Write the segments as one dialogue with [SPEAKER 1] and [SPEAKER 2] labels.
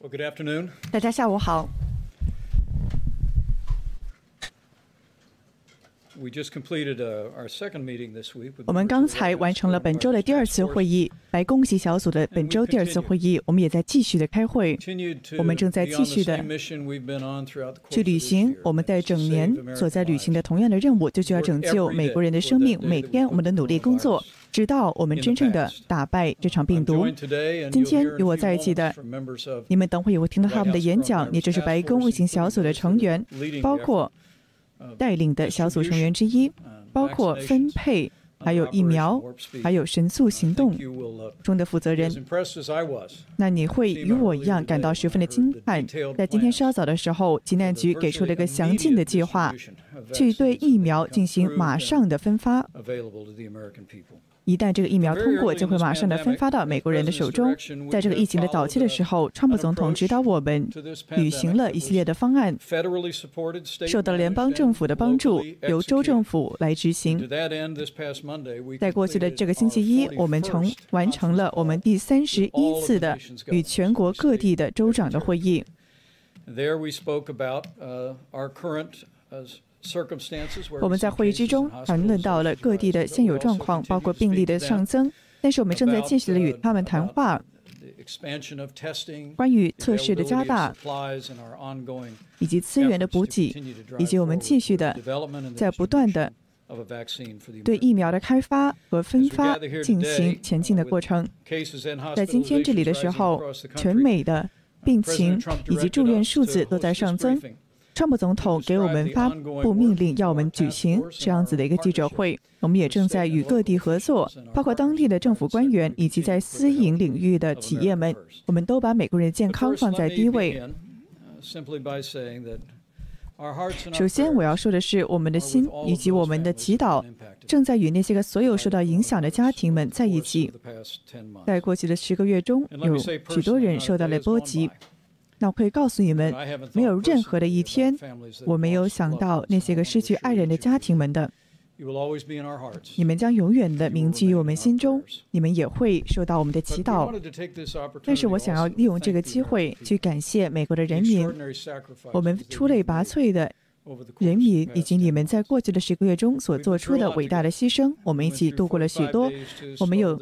[SPEAKER 1] Well, good afternoon.
[SPEAKER 2] 大家下午好。
[SPEAKER 1] We just completed uh, our second meeting this week.
[SPEAKER 2] 我们刚才完成了本周的第二次会议，白宫级小组的本周第二次会议，我们也在继续的开会
[SPEAKER 1] ，continued to
[SPEAKER 2] 我们正在继续地
[SPEAKER 1] same mission we've been on throughout the course
[SPEAKER 2] 去履行我们在整年所在履行的同样的任务，就是要拯救美国人的生命。每天我们的努力工作，直到我们真正的打败这场病毒。今天与我在一起的，你们等会也会听到他们的演讲，你这是白宫卫星小组的成员，包括带领的小组成员之一，包括分配。还有疫苗，还有神速行动中的负责人，那你会与我一样感到十分的惊叹。在今天稍早的时候，疾难局给出了一个详尽的计划，去对疫苗进行马上的分发。一旦这个疫苗通过就会马上的分发到美国人的手中。在这个疫情的早期的时候川普总统指导我们履行了一系列的方案受到联邦政府的帮助由州政府来执行。在过去的这个星期一我们成完成了我们第三十一次的与全国各地的州长的会议。
[SPEAKER 1] There we spoke about our current
[SPEAKER 2] 我们在会议之中谈论到了各地的现有状况包括病例的上增。但是我们正在继续的与他们谈话。关于测试的加大以及资源的补给以及我们继续的在不断的对疫苗的开发和分发进行前进的过程在今天这里的时候全美的病情以及住院数字都在上增川普总统给我们发布命令要我们举行这样子的一个记者会。我们也正在与各地合作包括当地的政府官员以及在私营领域的企业们。我们都把美国人的健康放在第一位。首先我要说的是我们的心以及我们的祈祷正在与那些个所有受到影响的家庭们在一起。在过去的十个月中有许多人受到了波及。那我可以告诉你们没有任何的一天我没有想到那些个失去爱人的家庭们的你们将永远的铭记于我们心中你们也会受到我们的祈祷。但是我想要利用这个机会去感谢美国的人民我们出类拔萃的人民以及你们在过去的十个月中所做出的伟大的牺牲，我们一起度过了许多。我们有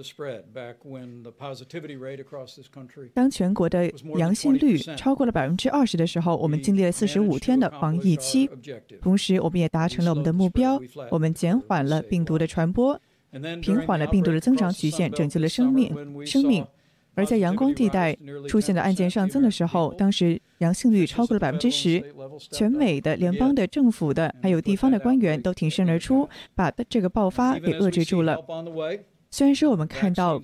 [SPEAKER 2] 当全国的阳性率超过了百分之二十的时候，我们经历了四十五天的防疫期，同时我们也达成了我们的目标，我们减缓了病毒的传播，平缓了病毒的增长曲线，拯救了生命生命。而在阳光地带出现的案件上增的时候，当时阳性率超过了百分之十，全美的联邦的政府的还有地方的官员都挺身而出，把这个爆发给遏制住了。虽然说我们看到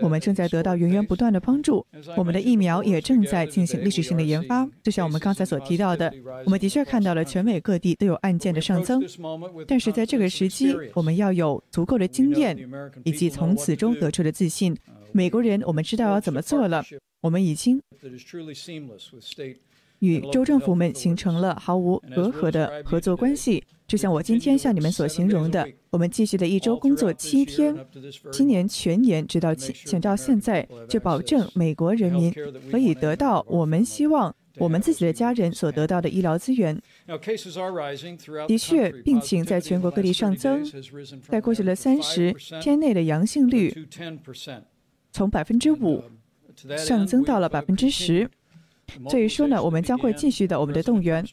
[SPEAKER 2] 我们正在得到源源不断的帮助，我们的疫苗也正在进行历史性的研发，就像我们刚才所提到的，我们的确看到了全美各地都有案件的上增。但是在这个时机，我们要有足够的经验，以及从此中得出的自信。美国人，我们知道要怎么做了，我们已经与州政府们形成了毫无隔阂的合作关系。就像我今天向你们所形容的，我们继续的一周工作七天，今年全年直到前到现在，就保证美国人民可以得到我们希望我们自己的家人所得到的医疗资源。的确，病情在全国各地上增，在过去的三十天内的阳性率从百分之五上增到了百分之十。所以说呢，我们将会继续的我们的动员，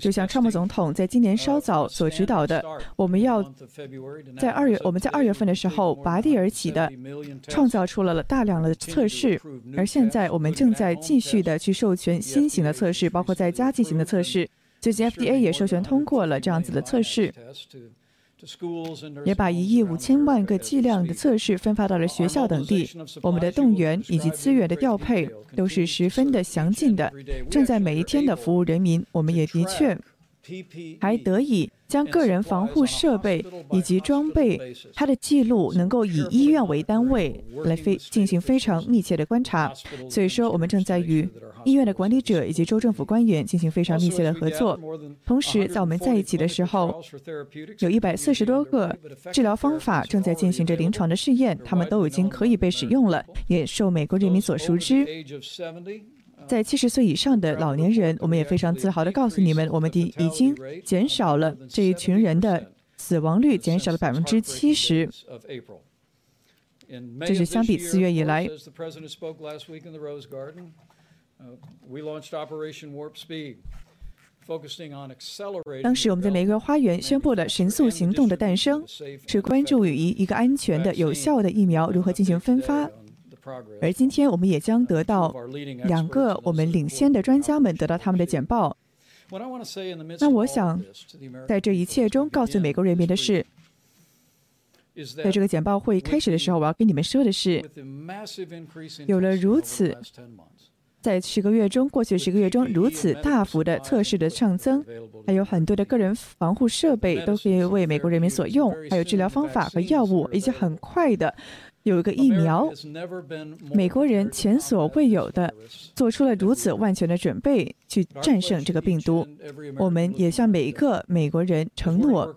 [SPEAKER 2] 就像川普总统在今年稍早所指导的，我们要在二月，我们在二月份的时候拔地而起的，创造出了大量的测试，而现在我们正在继续的去授权新型的测试，包括在家进行的测试。最近 FDA 也授权通过了这样子的测试。也把一亿五千万个剂量的测试分发到了学校等地。我们的动员以及资源的调配都是十分的详尽的，正在每一天的服务人民。我们也的确还得以将个人防护设备以及装备，它的记录能够以医院为单位来非进行非常密切的观察。所以说，我们正在与医院的管理者以及州政府官员进行非常密切的合作。同时，在我们在一起的时候，有一百四十多个治疗方法正在进行着临床的试验，他们都已经可以被使用了，也受美国人民所熟知。在七十岁以上的老年人，我们也非常自豪地告诉你们，我们的已经减少了这一群人的死亡率，减少了百分之七十。这是相比四月以来。当时我们在玫瑰花园宣布了神速行动的诞生，是关注于一个安全的、有效的疫苗如何进行分发。而今天，我们也将得到两个我们领先的专家们得到他们的简报。那我想，在这一切中告诉美国人民的是，在这个简报会开始的时候，我要跟你们说的是，有了如此在十个月中，过去十个月中如此大幅的测试的上增，还有很多的个人防护设备都可以为美国人民所用，还有治疗方法和药物，以及很快的。有一个疫苗，美国人前所未有的做出了如此万全的准备去战胜这个病毒。我们也向每一个美国人承诺，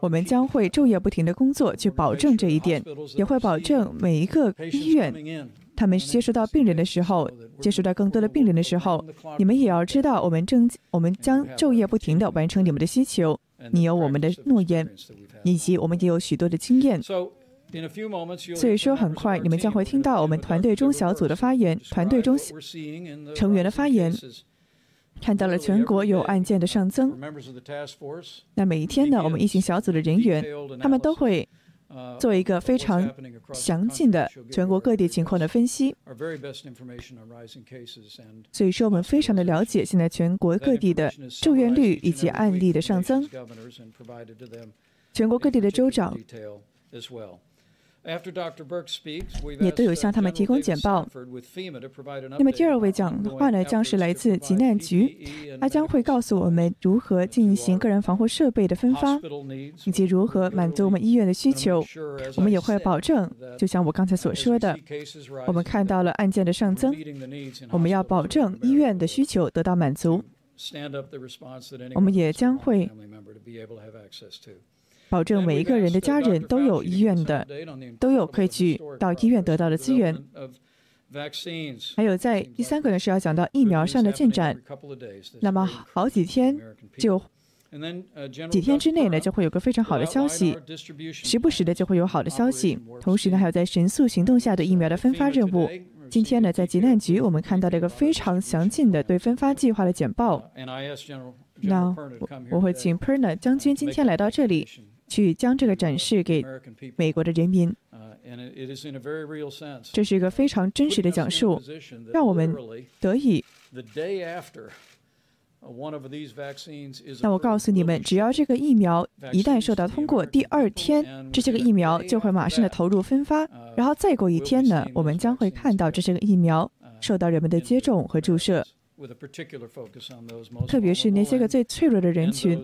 [SPEAKER 2] 我们将会昼夜不停的工作去保证这一点，也会保证每一个医院，他们接触到病人的时候，接触到更多的病人的时候，你们也要知道，我们正我们将昼夜不停的完成你们的需求。你有我们的诺言，以及我们也有许多的经验。所以说，很快你们将会听到我们团队中小组的发言，团队中成员的发言，看到了全国有案件的上增。那每一天呢，我们疫情小组的人员，他们都会做一个非常详尽的全国各地情况的分析。所以说，我们非常的了解现在全国各地的住院率以及案例的上增。全国各地的州长。也都有向他们提供简报。那么第二位讲话呢，将是来自急难局，他将会告诉我们如何进行个人防护设备的分发，以及如何满足我们医院的需求。我们也会保证，就像我刚才所说的，我们看到了案件的上增，我们要保证医院的需求得到满足。我们也将会。保证每一个人的家人都有医院的，都有可以去到医院得到的资源。还有在第三个呢是要讲到疫苗上的进展。那么好几天就几天之内呢就会有个非常好的消息，时不时的就会有好的消息。同时呢还有在神速行动下的疫苗的分发任务。今天呢在急难局我们看到了一个非常详尽的对分发计划的简报。那我会请 Perna 将军今天来到这里。去将这个展示给美国的人民，这是一个非常真实的讲述，让我们得以。那我告诉你们，只要这个疫苗一旦受到通过，第二天这些个疫苗就会马上的投入分发，然后再过一天呢，我们将会看到这些个疫苗受到人们的接种和注射。特别是那些个最脆弱的人群，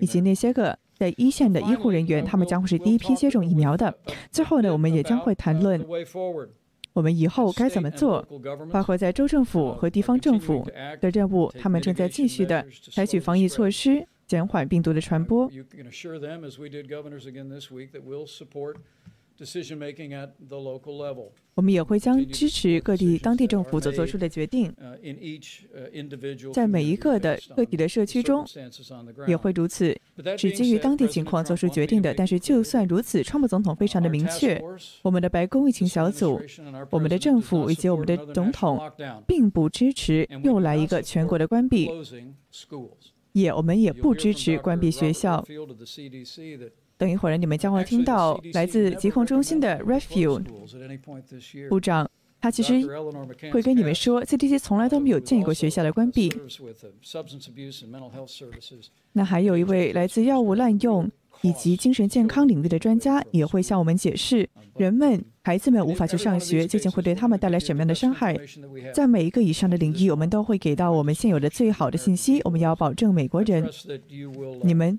[SPEAKER 2] 以及那些个在一线的医护人员，他们将会是第一批接种疫苗的。最后呢，我们也将会谈论我们以后该怎么做，包括在州政府和地方政府的任务，他们正在继续的采取防疫措施，减缓病毒的传播。我们也会将支持各地当地政府所做出的决定，在每一个的个体的社区中也会如此，是基于当地情况做出决定的。但是就算如此，川普总统非常的明确，我们的白宫疫情小组、我们的政府以及我们的总统并不支持又来一个全国的关闭，也我们也不支持关闭学校。等一会儿，你们将会听到来自疾控中心的 Refuge 部长，他其实会跟你们说，CDC 从来都没有建议过学校的关闭。那还有一位来自药物滥用以及精神健康领域的专家也会向我们解释，人们、孩子们无法去上学，究竟会对他们带来什么样的伤害。在每一个以上的领域，我们都会给到我们现有的最好的信息。我们要保证美国人，你们。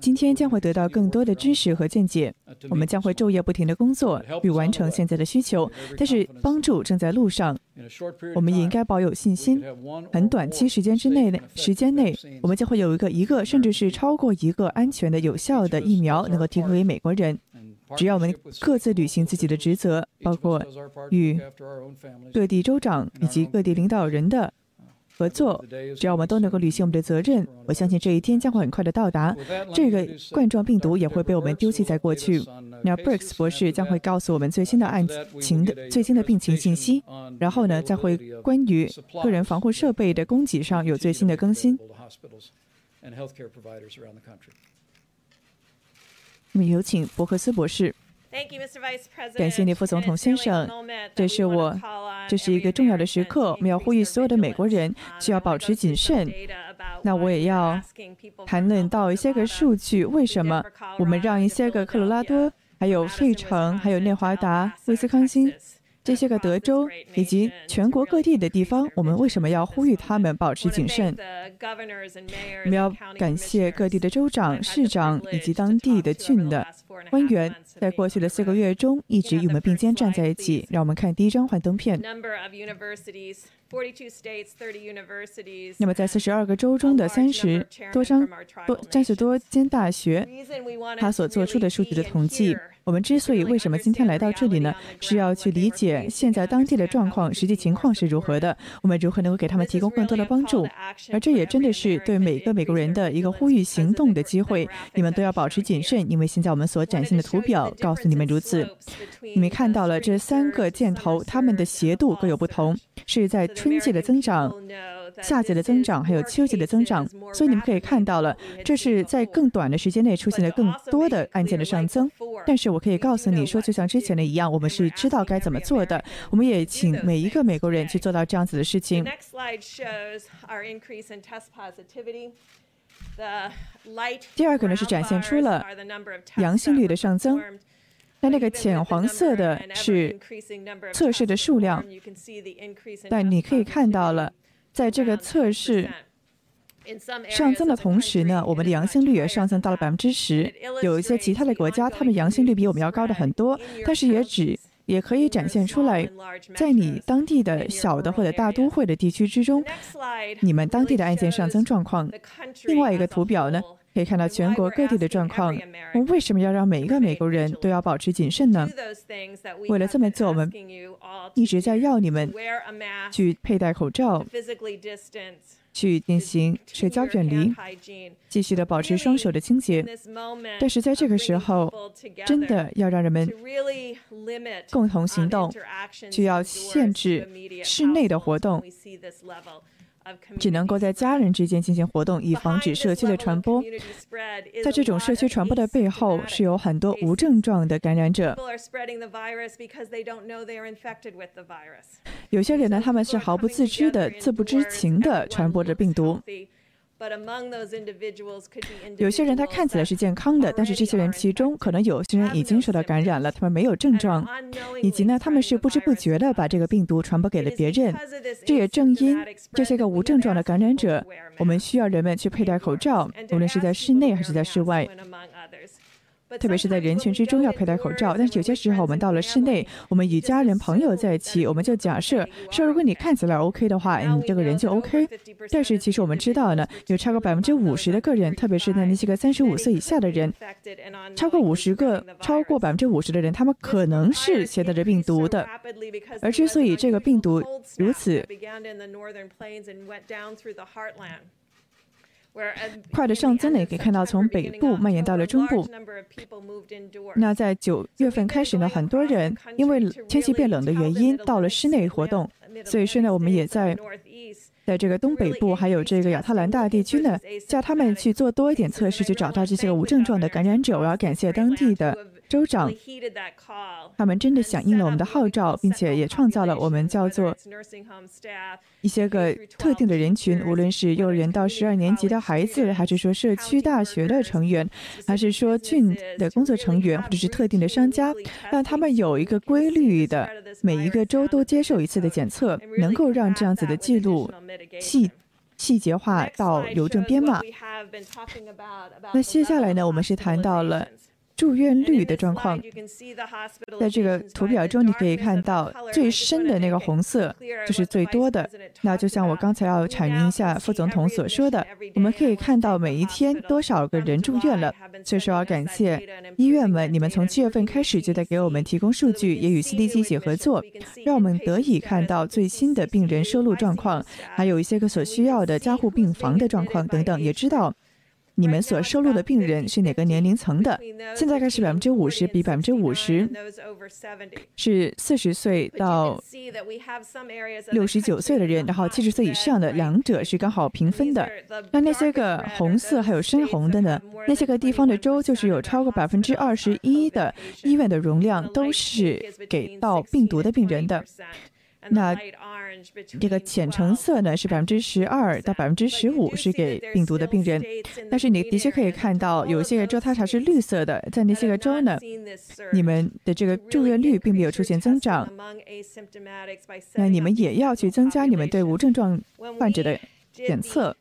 [SPEAKER 2] 今天将会得到更多的知识和见解，我们将会昼夜不停的工作，与完成现在的需求。但是帮助正在路上，我们也应该保有信心。很短期时间之内的时间内，我们将会有一个一个，甚至是超过一个安全的、有效的疫苗能够提供给美国人。只要我们各自履行自己的职责，包括与各地州长以及各地领导人的。合作，只要我们都能够履行我们的责任，我相信这一天将会很快的到达。这个冠状病毒也会被我们丢弃在过去。那 Brooks 博士将会告诉我们最新的案情的最新的病情信息，然后呢，再会关于个人防护设备的供给上有最新的更新。我们有请伯克斯博士。感谢你，副总统先生。这是我，这是一个重要的时刻，我们要呼吁所有的美国人需要保持谨慎。那我也要谈论到一些个数据，为什么我们让一些个科罗拉多、还有费城、还有内华达、威斯康星。这些个德州以及全国各地的地方，我们为什么要呼吁他们保持谨慎？我们要感谢各地的州长、市长以及当地的郡的官员，在过去的四个月中一直与我们并肩站在一起。让我们看第一张幻灯片。那么，在四十二个州中的三十多张多三十多间大学，他所做出的数据的统计。我们之所以为什么今天来到这里呢？是要去理解现在当地的状况、实际情况是如何的，我们如何能够给他们提供更多的帮助。而这也真的是对每个美国人的一个呼吁行动的机会。你们都要保持谨慎，因为现在我们所展现的图表告诉你们如此。你们看到了这三个箭头，它们的斜度各有不同，是在春季的增长。夏季的增长，还有秋季的增长，所以你们可以看到了，这是在更短的时间内出现了更多的案件的上增。但是我可以告诉你说，就像之前的一样，我们是知道该怎么做的。我们也请每一个美国人去做到这样子的事情。第二个呢是展现出了阳性率的上增。那那个浅黄色的是测试的数量，但你可以看到了。在这个测试上增的同时呢，我们的阳性率也上升到了百分之十。有一些其他的国家，他们阳性率比我们要高的很多，但是也只也可以展现出来，在你当地的小的或者大都会的地区之中，你们当地的案件上增状况。另外一个图表呢？可以看到全国各地的状况。我们为什么要让每一个美国人都要保持谨慎呢？为了这么做，我们一直在要你们去佩戴口罩，去进行社交远离，继续的保持双手的清洁。但是在这个时候，真的要让人们共同行动，就要限制室内的活动。只能够在家人之间进行活动，以防止社区的传播。在这种社区传播的背后，是有很多无症状的感染者。有些人呢，他们是毫不自知的、自不知情的传播着病毒。有些人他看起来是健康的，但是这些人其中可能有些人已经受到感染了，他们没有症状，以及呢，他们是不知不觉的把这个病毒传播给了别人。这也正因这些个无症状的感染者，我们需要人们去佩戴口罩，无论是在室内还是在室外。特别是在人群之中要佩戴口罩，但是有些时候我们到了室内，我们与家人朋友在一起，我们就假设说，如果你看起来 OK 的话，你这个人就 OK。但是其实我们知道呢，有超过百分之五十的个人，特别是在那些个三十五岁以下的人，超过五十个，超过百分之五十的人，他们可能是携带着病毒的。而之所以这个病毒如此，快的上增呢，也可以看到从北部蔓延到了中部。那在九月份开始呢，很多人因为天气变冷的原因，到了室内活动。所以现在我们也在在这个东北部还有这个亚特兰大地区呢，叫他们去做多一点测试，去找到这些无症状的感染者。我要感谢当地的州长，他们真的响应了我们的号召，并且也创造了我们叫做一些个特定的人群，无论是幼儿园到十二年级的孩子，还是说社区大学的成员，还是说郡的工作成员，或者是特定的商家，让他们有一个规律的，每一个州都接受一次的检测，能够让这样子的记录细细节化到邮政编码。那接下来呢，我们是谈到了。住院率的状况，在这个图表中你可以看到最深的那个红色就是最多的。那就像我刚才要阐明一下副总统所说的，我们可以看到每一天多少个人住院了。所以说要感谢医院们，你们从七月份开始就在给我们提供数据，也与 CDC 一起合作，让我们得以看到最新的病人收入状况，还有一些个所需要的加护病房的状况等等，也知道。你们所收录的病人是哪个年龄层的？现在开始百分之五十比百分之五十是四十岁到六十九岁的人，然后七十岁以上的两者是刚好平分的。那那些个红色还有深红的呢？那些个地方的州就是有超过百分之二十一的医院的容量都是给到病毒的病人的。那这个浅橙色呢是百分之十二到百分之十五是给病毒的病人，但是你的确可以看到有些个州它还是绿色的，在那些个州呢，你们的这个住院率并没有出现增长，那你们也要去增加你们对无症状患者的检测。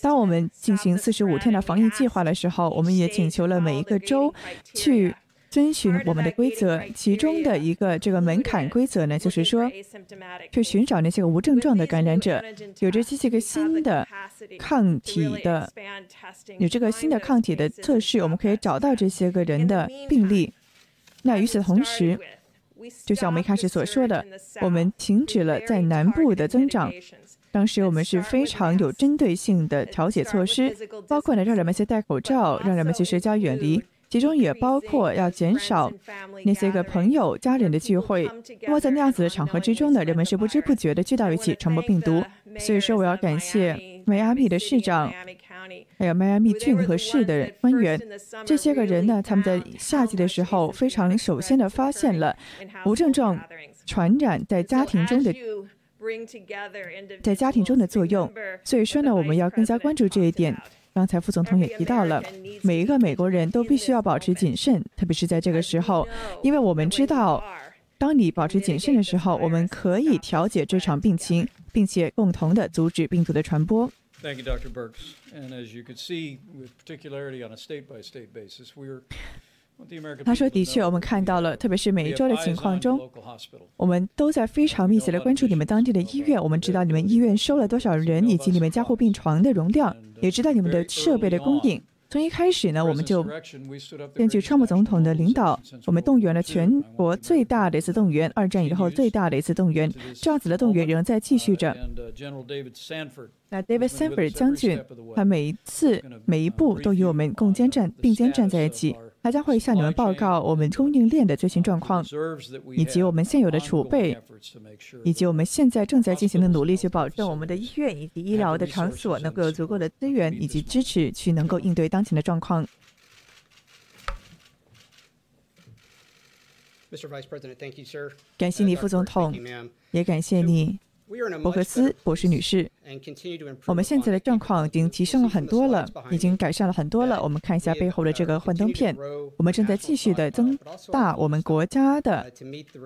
[SPEAKER 2] 当我们进行四十五天的防疫计划的时候，我们也请求了每一个州去。遵循我们的规则，其中的一个这个门槛规则呢，就是说，去寻找那些个无症状的感染者，有着这些个新的抗体的，有这个新的抗体的测试，我们可以找到这些个人的病例。那与此同时，就像我们一开始所说的，我们停止了在南部的增长。当时我们是非常有针对性的调节措施，包括呢让人们先戴口罩，让人们去社交远离。其中也包括要减少那些个朋友、家人的聚会，因为在那样子的场合之中呢，人们是不知不觉的聚到一起传播病毒。所以说，我要感谢迈阿密的市长，还有迈阿密郡和市的官员，这些个人呢，他们在夏季的时候非常首先的发现了无症状传染在家庭中的在家庭中的作用。所以说呢，我们要更加关注这一点。刚才副总统也提到了，每一个美国人都必须要保持谨慎，特别是在这个时候，因为我们知道，当你保持谨慎的时候，我们可以调节这场病情，并且共同的阻止病毒的传播。Thank you, Dr. Burks. And as you could see, with particularity on a state-by-state basis, we're 他说：“的确，我们看到了，特别是每一周的情况中，我们都在非常密切的关注你们当地的医院。我们知道你们医院收了多少人，以及你们加护病床的容量，也知道你们的设备的供应。从一开始呢，我们就根据川普总统的领导，我们动员了全国最大的一次动员，二战以后最大的一次动员。这样子的动员仍在继续着。那 David Sanford 将军，他每一次每一步都与我们共肩站并肩站在一起。”他将会向你们报告我们供应链的最新状况，以及我们现有的储备，以及我们现在正在进行的努力，去保证我们的医院以及医疗的场所能够有足够的资源以及支持，去能够应对当前的状况。感谢你，副总统，也感谢你。伯克斯博士女士，我们现在的状况已经提升了很多了，已经改善了很多了。我们看一下背后的这个幻灯片，我们正在继续的增大我们国家的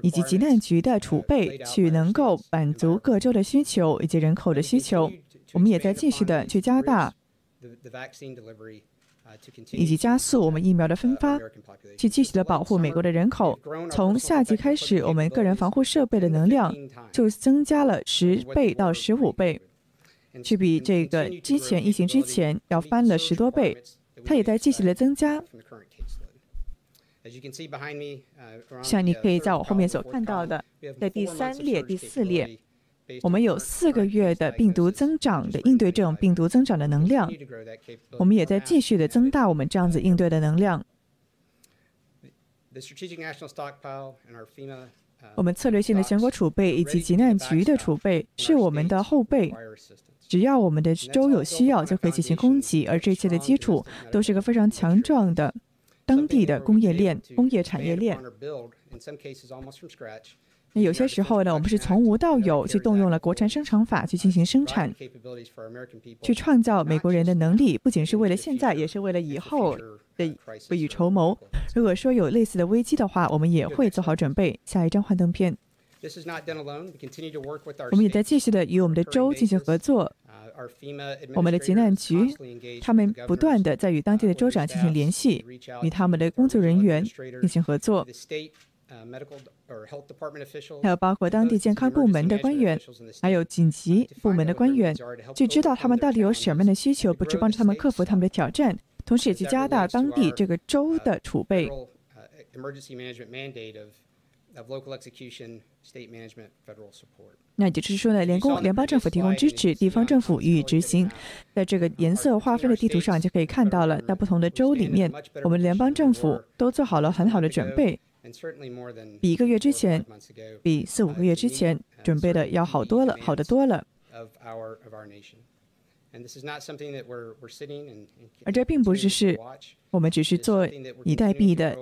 [SPEAKER 2] 以及急难局的储备，去能够满足各州的需求以及人口的需求。我们也在继续的去加大。以及加速我们疫苗的分发，去继续的保护美国的人口。从夏季开始，我们个人防护设备的能量就增加了十倍到十五倍，去比这个之前疫情之前要翻了十多倍。它也在继续的增加。像你可以在我后面所看到的，在第三列、第四列。我们有四个月的病毒增长的应对这种病毒增长的能量，我们也在继续的增大我们这样子应对的能量。我们策略性的全国储备以及急难局的储备是我们的后备，只要我们的州有需要就可以进行供给，而这些的基础都是个非常强壮的当地的工业链、工业产业链。那有些时候呢，我们是从无到有，去动用了国产生产法去进行生产，去创造美国人的能力，不仅是为了现在，也是为了以后的未雨绸缪。如果说有类似的危机的话，我们也会做好准备。下一张幻灯片。我们也在继续的与我们的州进行合作。我们的急难局，他们不断的在与当地的州长进行联系，与他们的工作人员进行合作。还有包括当地健康部门的官员，还有紧急部门的官员，去知道他们到底有什么样的需求，不止帮助他们克服他们的挑战，同时也去加大当地这个州的储备。那也就是说呢，联公联邦政府提供支持，地方政府予以执行。在这个颜色划分的地图上就可以看到了，在不同的州里面，我们联邦政府都做好了很好的准备。比一个月之前，比四五个月之前准备的要好多了，好得多了。而这并不是是我们只是坐以待毙的，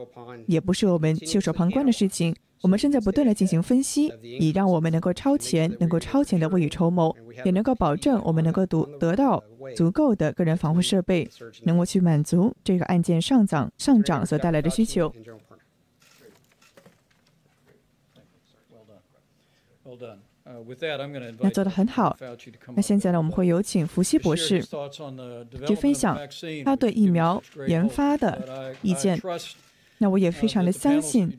[SPEAKER 2] 也不是我们袖手旁观的事情。我们正在不断的进行分析，以让我们能够超前，能够超前的未雨绸缪，也能够保证我们能够得得到足够的个人防护设备，能够去满足这个案件上涨上涨所带来的需求。那做的很好。那现在呢，我们会有请福西博士去分享他对疫苗研发的意见。那我也非常的相信。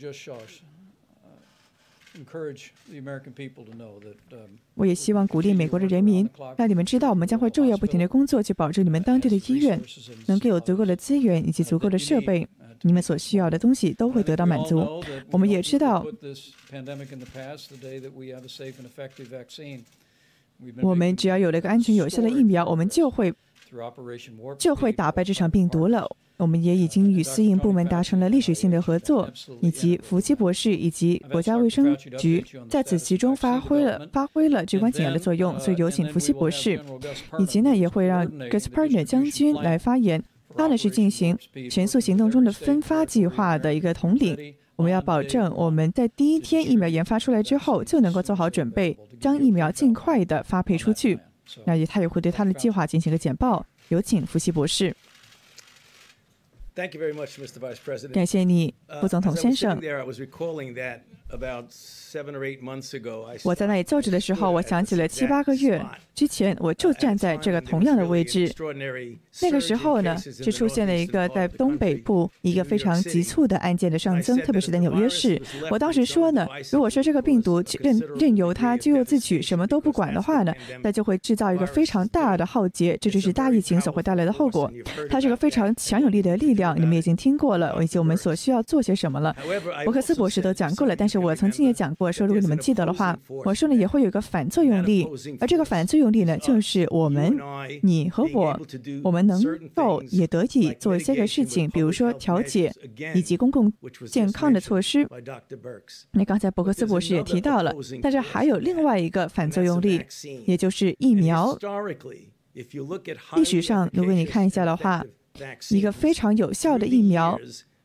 [SPEAKER 2] 我也希望鼓励美国的人民，让你们知道，我们将会昼夜不停的工作，去保证你们当地的医院能够有足够的资源以及足够的设备，你们所需要的东西都会得到满足。我们也知道，我们只要有了一个安全有效的疫苗，我们就会就会打败这场病毒了。我们也已经与私营部门达成了历史性的合作，以及福奇博士以及国家卫生局在此其中发挥了发挥了至关紧要的作用。所以有请福奇博士，以及呢也会让 Gus Partner 将军来发言。他呢是进行全速行动中的分发计划的一个统领。我们要保证我们在第一天疫苗研发出来之后就能够做好准备，将疫苗尽快的发配出去。那也他也会对他的计划进行个简报。有请福奇博士。感谢你，副总统先生。我在那里坐着的时候，我想起了七八个月之前，我就站在这个同样的位置。那个时候呢，就出现了一个在东北部一个非常急促的案件的上增，特别是在纽约市。我当时说呢，如果说这个病毒任任由它咎由自取，什么都不管的话呢，那就会制造一个非常大的浩劫，这就是大疫情所会带来的后果。它是个非常强有力的力量，你们已经听过了，以及我们所需要做些什么了。伯克斯博士都讲过了，但是我曾经也讲过。说，如果你们记得的话，我说呢也会有一个反作用力，而这个反作用力呢，就是我们，你和我，我们能够也得以做一些个事情，比如说调解以及公共健康的措施。那刚才伯克斯博士也提到了，但是还有另外一个反作用力，也就是疫苗。历史上，如果你看一下的话，一个非常有效的疫苗，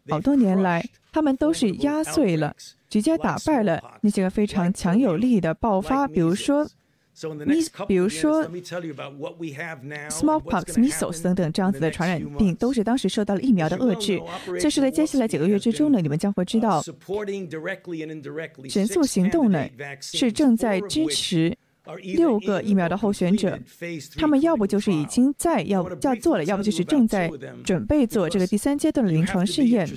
[SPEAKER 2] 好多年来，他们都是压碎了。直接打败了那些个非常强有力的爆发，比如说，比如说，smallpox、measles 等等这样子的传染病，都是当时受到了疫苗的遏制。这是，在接下来几个月之中呢，你们将会知道，神速行动呢是正在支持六个疫苗的候选者，他们要不就是已经在要要做了，要不就是正在准备做这个第三阶段的临床试验。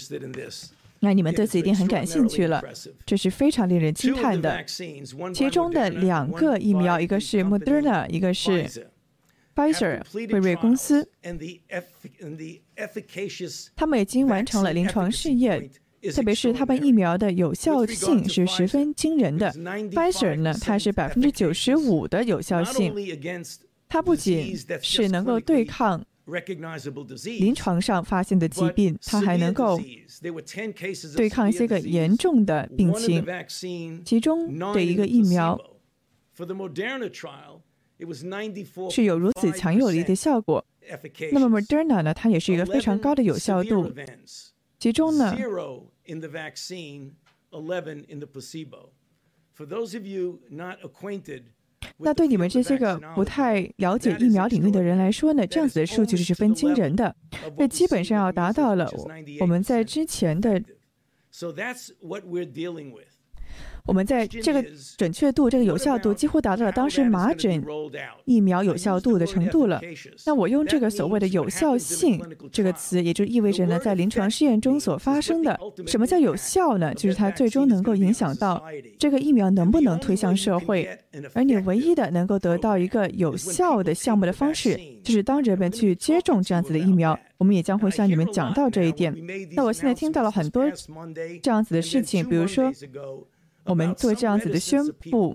[SPEAKER 2] 那你们对此一定很感兴趣了，这是非常令人惊叹的。其中的两个疫苗，一个是 Moderna，一个是 Pfizer 辉瑞公司，他们已经完成了临床试验，特别是他们疫苗的有效性是十分惊人的。Pfizer 呢，它是百分之九十五的有效性，它不仅是能够对抗。临床上发现的疾病，它还能够对抗一些个严重的病情。其中的一个疫苗是有如此强有力的效果。那么 Moderna 呢？它也是一个非常高的有效度。其中呢，那对你们这些个不太了解疫苗领域的人来说呢，这样子的数据是十分惊人的。这基本上要达到了我们在之前的。我们在这个准确度、这个有效度几乎达到了当时麻疹疫苗有效度的程度了。那我用这个所谓的有效性这个词，也就意味着呢，在临床试验中所发生的，什么叫有效呢？就是它最终能够影响到这个疫苗能不能推向社会。而你唯一的能够得到一个有效的项目的方式，就是当人们去接种这样子的疫苗。我们也将会向你们讲到这一点。那我现在听到了很多这样子的事情，比如说。我们做这样子的宣布，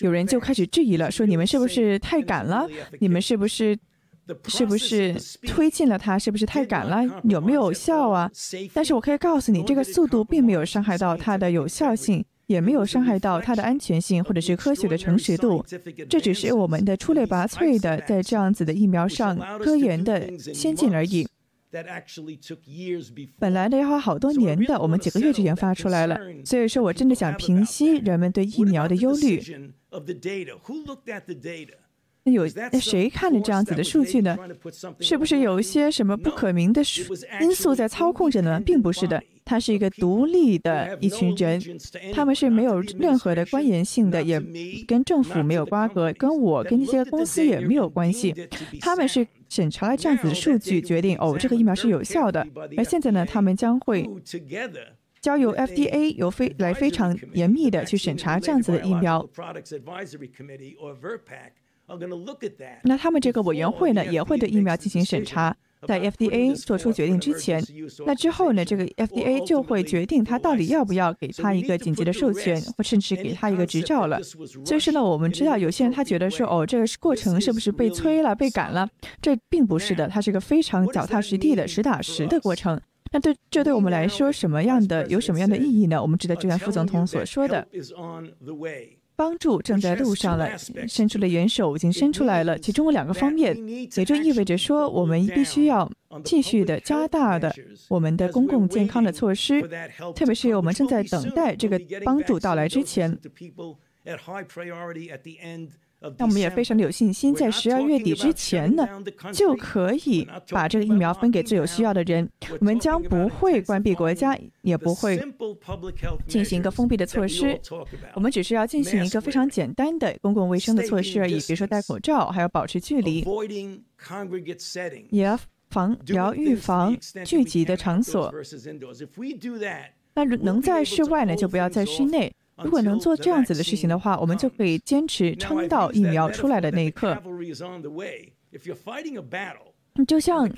[SPEAKER 2] 有人就开始质疑了，说你们是不是太赶了？你们是不是是不是推进了它？是不是太赶了？有没有效啊？但是我可以告诉你，这个速度并没有伤害到它的有效性，也没有伤害到它的安全性或者是科学的诚实度。这只是我们的出类拔萃的在这样子的疫苗上科研的先进而已。本来呢要花好多年的，我们几个月就研发出来了。所以说我真的想平息人们对疫苗的忧虑。那有那谁看了这样子的数据呢？是不是有一些什么不可名的因素在操控着呢？并不是的，他是一个独立的一群人，他们是没有任何的关联性的，也跟政府没有瓜葛，跟我跟那些公司也没有关系，他们是。审查了这样子的数据，决定哦，这个疫苗是有效的。而现在呢，他们将会交由 FDA 由非来非常严密的去审查这样子的疫苗。那他们这个委员会呢，也会对疫苗进行审查。在 FDA 做出决定之前，那之后呢，这个 FDA 就会决定他到底要不要给他一个紧急的授权，或甚至给他一个执照了。所以说呢，我们知道有些人他觉得说，哦，这个过程是不是被催了、被赶了？这并不是的，它是一个非常脚踏实地的、实打实的过程。那对这对我们来说，什么样的有什么样的意义呢？我们值得，就像副总统所说的。帮助正在路上了，伸出的援手已经伸出来了。其中有两个方面，也就意味着说，我们必须要继续的加大的我们的公共健康的措施，特别是我们正在等待这个帮助到来之前。那我们也非常的有信心，在十二月底之前呢，就可以把这个疫苗分给最有需要的人。我们将不会关闭国家，也不会进行一个封闭的措施。我们只是要进行一个非常简单的公共卫生的措施而已，比如说戴口罩，还要保持距离，也要防也要预防聚集的场所。那能在室外呢，就不要在室内。如果能做这样子的事情的话，我们就可以坚持撑到疫苗出来的那一刻。就像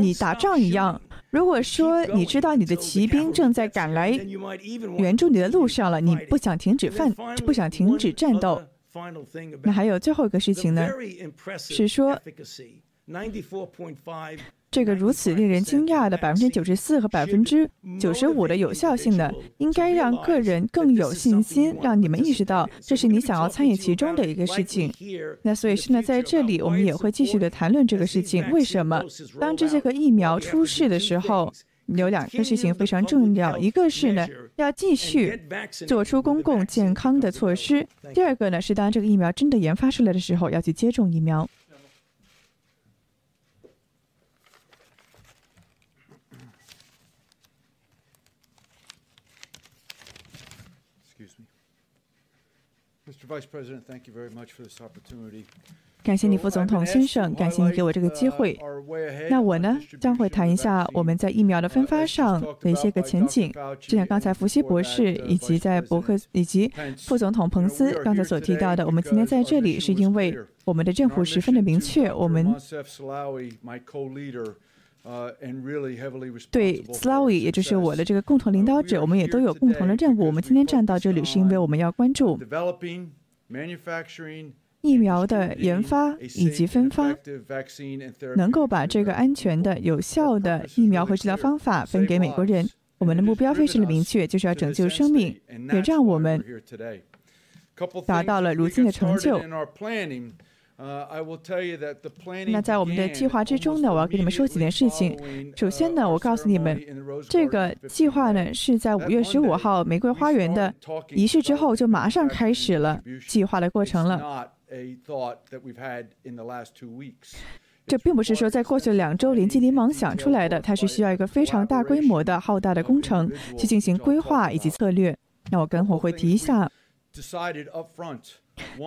[SPEAKER 2] 你打仗一样，如果说你知道你的骑兵正在赶来援助你的路上了，你不想停止犯，不想停止战斗，那还有最后一个事情呢，是说。这个如此令人惊讶的百分之九十四和百分之九十五的有效性呢，应该让个人更有信心，让你们意识到这是你想要参与其中的一个事情。那所以是呢，在这里我们也会继续的谈论这个事情。为什么？当这些个疫苗出世的时候，有两个事情非常重要，一个是呢，要继续做出公共健康的措施；第二个呢，是当这个疫苗真的研发出来的时候，要去接种疫苗。感谢你，副总统先生，感谢你给我这个机会。那我呢，将会谈一下我们在疫苗的分发上的一些个前景。就像刚才福西博士以及在伯克以及副总统彭斯刚才所提到的，我们今天在这里是因为我们的政府十分的明确，我们。对 s l o w y 也就是我的这个共同领导者，我们也都有共同的任务。我们今天站到这里，是因为我们要关注疫苗的研发以及分发，能够把这个安全的、有效的疫苗和治疗方法分给美国人。我们的目标非常的明确，就是要拯救生命，也让我们达到了如今的成就。那在我们的计划之中呢，我要跟你们说几件事情。首先呢，我告诉你们，这个计划呢是在五月十五号玫瑰花园的仪式之后就马上开始了计划的过程了。这并不是说在过去的两周临机临忙想出来的，它是需要一个非常大规模的浩大的工程去进行规划以及策略。那我跟会会提一下。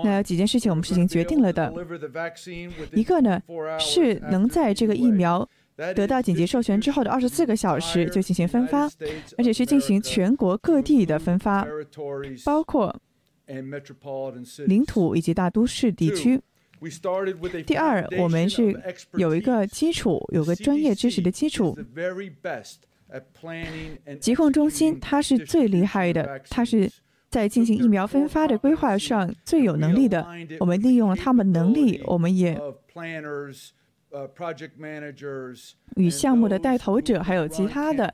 [SPEAKER 2] 那几件事情我们是已经决定了的。一个呢是能在这个疫苗得到紧急授权之后的二十四个小时就进行分发，而且是进行全国各地的分发，包括领土以及大都市地区。第二，我们是有一个基础，有个专业知识的基础。疾控中心它是最厉害的，它是。在进行疫苗分发的规划上最有能力的，我们利用了他们能力，我们也与项目的带头者，还有其他的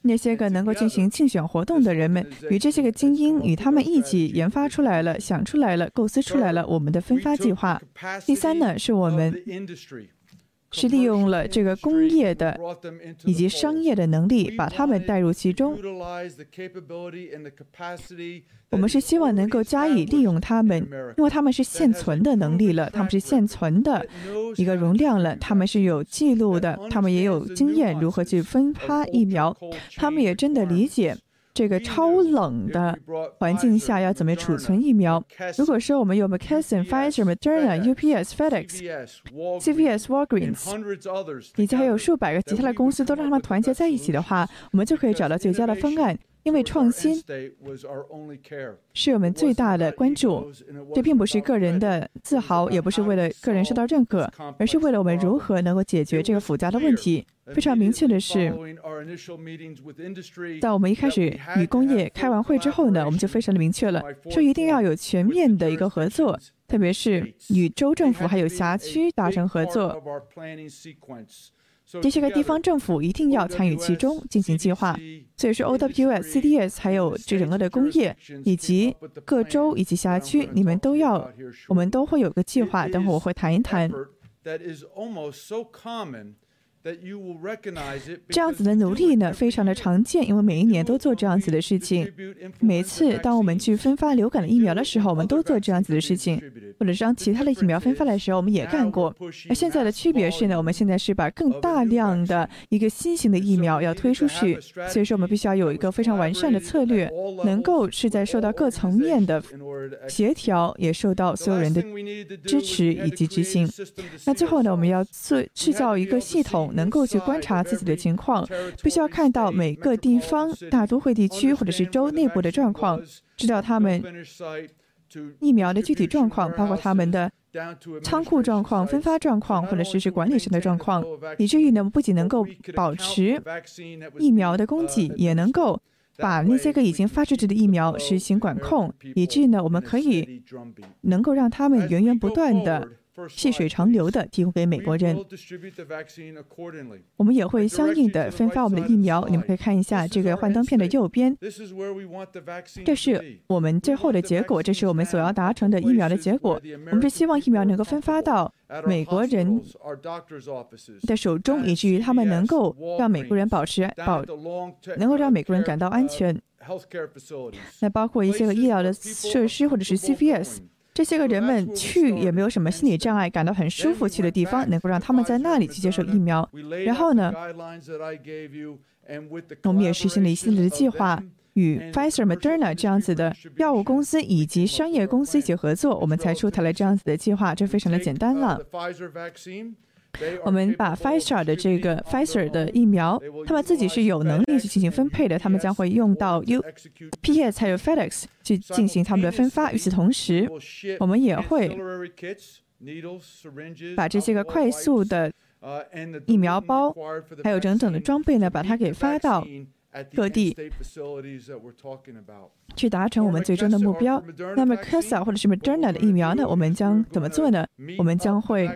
[SPEAKER 2] 那些个能够进行竞选活动的人们，与这些个精英与他们一起研发出来了，想出来了，构思出来了我们的分发计划。第三呢，是我们。是利用了这个工业的以及商业的能力，把他们带入其中。我们是希望能够加以利用他们，因为他们是现存的能力了，他们是现存的一个容量了，他们是有记录的，他们也有经验如何去分发疫苗，他们也真的理解。这个超冷的环境下要怎么储存疫苗？如果说我们有 McKesson、Pfizer、Moderna、UPS、FedEx、CVS、Walgreens，以及还有数百个其他的公司，都让他们团结在一起的话，我们就可以找到最佳的方案。因为创新是我们最大的关注，这并不是个人的自豪，也不是为了个人受到认可，而是为了我们如何能够解决这个复杂的问题。非常明确的是，在我们一开始与工业开完会之后呢，我们就非常的明确了，说一定要有全面的一个合作，特别是与州政府还有辖区达成合作。这些个地方政府一定要参与其中进行计划，所以说 OWS、CDS 还有这整个的工业以及各州以及辖区，你们都要，我们都会有个计划，等会我会谈一谈。这样子的努力呢，非常的常见，因为每一年都做这样子的事情。每次当我们去分发流感的疫苗的时候，我们都做这样子的事情，或者是当其他的疫苗分发的时候，我们也干过。而现在的区别是呢，我们现在是把更大量的一个新型的疫苗要推出去，所以说我们必须要有一个非常完善的策略，能够是在受到各层面的协调，也受到所有人的支持以及执行。那最后呢，我们要做制造一个系统。能够去观察自己的情况，必须要看到每个地方、大都会地区或者是州内部的状况，知道他们疫苗的具体状况，包括他们的仓库状况、分发状况，或者实施管理上的状况，以至于呢，不仅能够保持疫苗的供给，也能够把那些个已经发出去的疫苗实行管控，以至于呢，我们可以能够让他们源源不断的。细水长流的提供给美国人，我们也会相应的分发我们的疫苗。你们可以看一下这个幻灯片的右边，这是我们最后的结果，这是我们所要达成的疫苗的结果。我们是希望疫苗能够分发到美国人的手中，以至于他们能够让美国人保持保，能够让美国人感到安全。那包括一些个医疗的设施，或者是 CVS。这些个人们去也没有什么心理障碍，感到很舒服去的地方，能够让他们在那里去接受疫苗。然后呢，我们也实行了一系列的计划，与 Pfizer、Moderna 这样子的药物公司以及商业公司一起合作，我们才出台了这样子的计划。这非常的简单了。我们把 Pfizer 的这个 Pfizer 的疫苗，他们自己是有能力去进行分配的，他们将会用到 UPS 还有 FedEx 去进行他们的分发。与此同时，我们也会把这些个快速的疫苗包，还有整整的装备呢，把它给发到。各地去达成我们最终的目标。那么 c a s a 或者是 Moderna 的疫苗呢？我们将怎么做呢？我们将会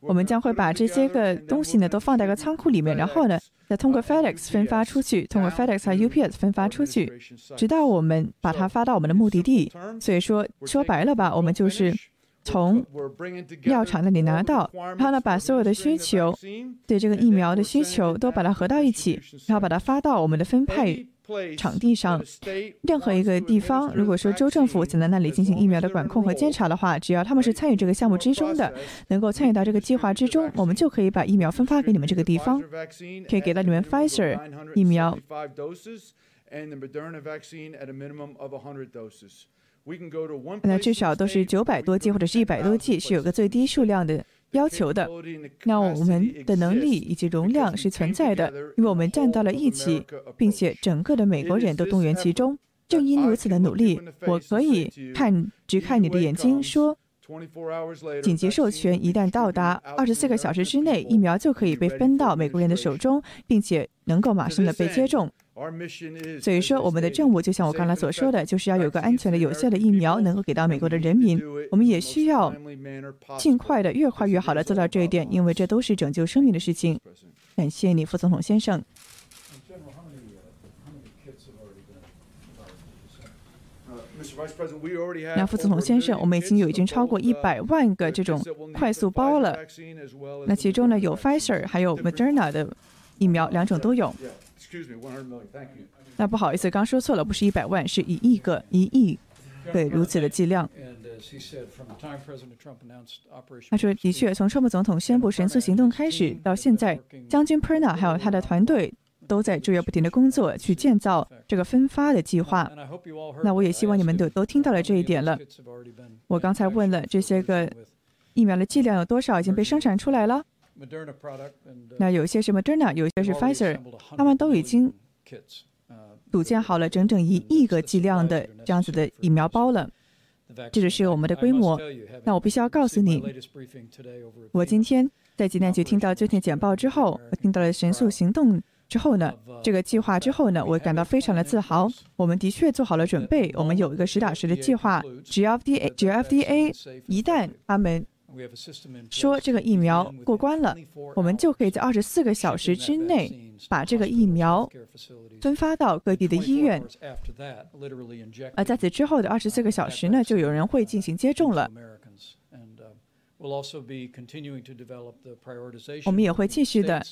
[SPEAKER 2] 我们将会把这些个东西呢都放在个仓库里面，然后呢再通过 FedEx 分发出去，通过 FedEx 和 UPS 分发出去，直到我们把它发到我们的目的地。所以说说白了吧，我们就是从药厂那里拿到，然后呢把所有的需求对这个疫苗的需求都把它合到一起，然后把它发到我们的分派。场地上，任何一个地方，如果说州政府想在那里进行疫苗的管控和监察的话，只要他们是参与这个项目之中的，能够参与到这个计划之中，我们就可以把疫苗分发给你们这个地方，可以给到你们 Pfizer 疫苗。那至少都是九百多剂或者是一百多剂，是有个最低数量的。要求的，那我们的能力以及容量是存在的，因为我们站到了一起，并且整个的美国人都动员其中。正因如此的努力，我可以看只看你的眼睛说，紧急授权一旦到达，二十四个小时之内，疫苗就可以被分到美国人的手中，并且能够马上的被接种。所以说，我们的任务就像我刚才所说的，就是要有个安全的、有效的疫苗能够给到美国的人民。我们也需要尽快的、越快越好的做到这一点，因为这都是拯救生命的事情。感谢你，副总统先生。那副总统先生，我们已经有已经超过一百万个这种快速包了。那其中呢，有 Pfizer 还有 Moderna 的疫苗，两种都有。那不好意思，刚说错了，不是一百万，是一亿个，一亿对如此的剂量。他说：“的确，从川普总统宣布神速行动开始到现在，将军 Perna 还有他的团队都在昼夜不停的工作，去建造这个分发的计划。那我也希望你们都都听到了这一点了。我刚才问了这些个疫苗的剂量有多少已经被生产出来了。”那有些是 Moderna，有些是 Pfizer，他们都已经组建好了整整一亿个剂量的这样子的疫苗包了。这就是我们的规模。那我必须要告诉你，我今天在济南局听到最新简报之后，我听到了神速行动之后呢，这个计划之后呢，我感到非常的自豪。我们的确做好了准备，我们有一个实打实的计划。只要 FDA，只要 FDA 一旦他们说这个疫苗过关了，我们就可以在二十四个小时之内把这个疫苗分发到各地的医院。而在此之后的二十四个小时呢，就有人会进行接种了。我们也会继续的。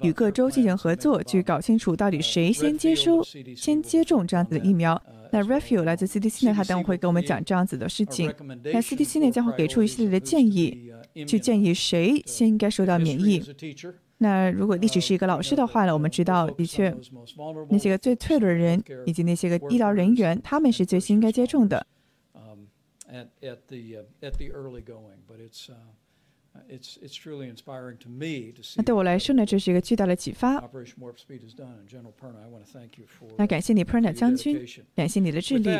[SPEAKER 2] 与各州进行合作，去搞清楚到底谁先接收、先接种这样子的疫苗。那 Refu 来自 CDC 呢，他等会会跟我们讲这样子的事情。那 CDC 呢将会给出一系列的建议，去建议谁先应该受到免疫。那如果历史是一个老师的话呢，我们知道的确那些个最脆弱的人以及那些个医疗人员，他们是最先应该接种的。那对我来说呢，这是一个巨大的启发。那感谢你，Perna 将军，感谢你的智力。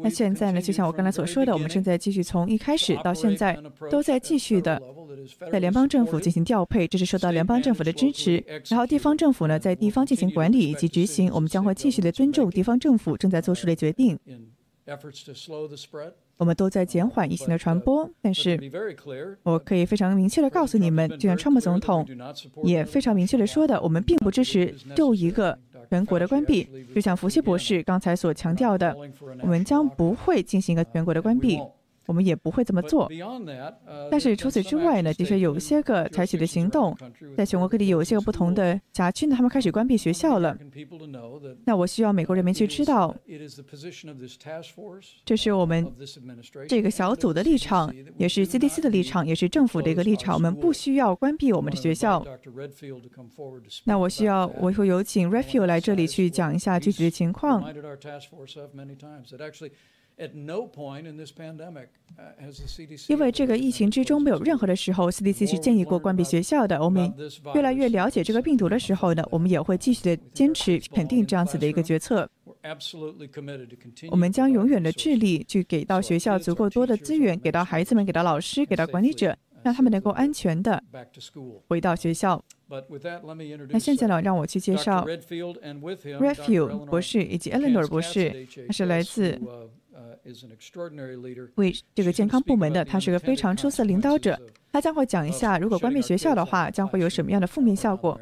[SPEAKER 2] 那现在呢，就像我刚才所说的，我们正在继续从一开始到现在都在继续的在联邦政府进行调配，这是受到联邦政府的支持。然后地方政府呢，在地方进行管理以及执行，我们将会继续的尊重地方政府正在做出的决定。我们都在减缓疫情的传播，但是我可以非常明确的告诉你们，就像川普总统也非常明确的说的，我们并不支持就一个全国的关闭。就像福西博士刚才所强调的，我们将不会进行一个全国的关闭。我们也不会这么做。但是除此之外呢，的确有些个采取的行动，在全国各地有一些个不同的辖区呢，他们开始关闭学校了。那我需要美国人民去知道，这是我们这个小组的立场，也是 CDC 的立场，也是政府的一个立场。我们不需要关闭我们的学校。那我需要，我会有请 Refuel 来这里去讲一下具体的情况。因为这个疫情之中没有任何的时候，CDC 是建议过关闭学校的。我们越来越了解这个病毒的时候呢，我们也会继续的坚持肯定这样子的一个决策。我们将永远的致力去给到学校足够多的资源，给到孩子们，给到老师，给到管理者，让他们能够安全的回到学校。那现在呢，让我去介绍 Redfield 博士以及 Eleanor 博士，他是来自为这个健康部门的，他是个非常出色领导者。他将会讲一下，如果关闭学校的话，将会有什么样的负面效果。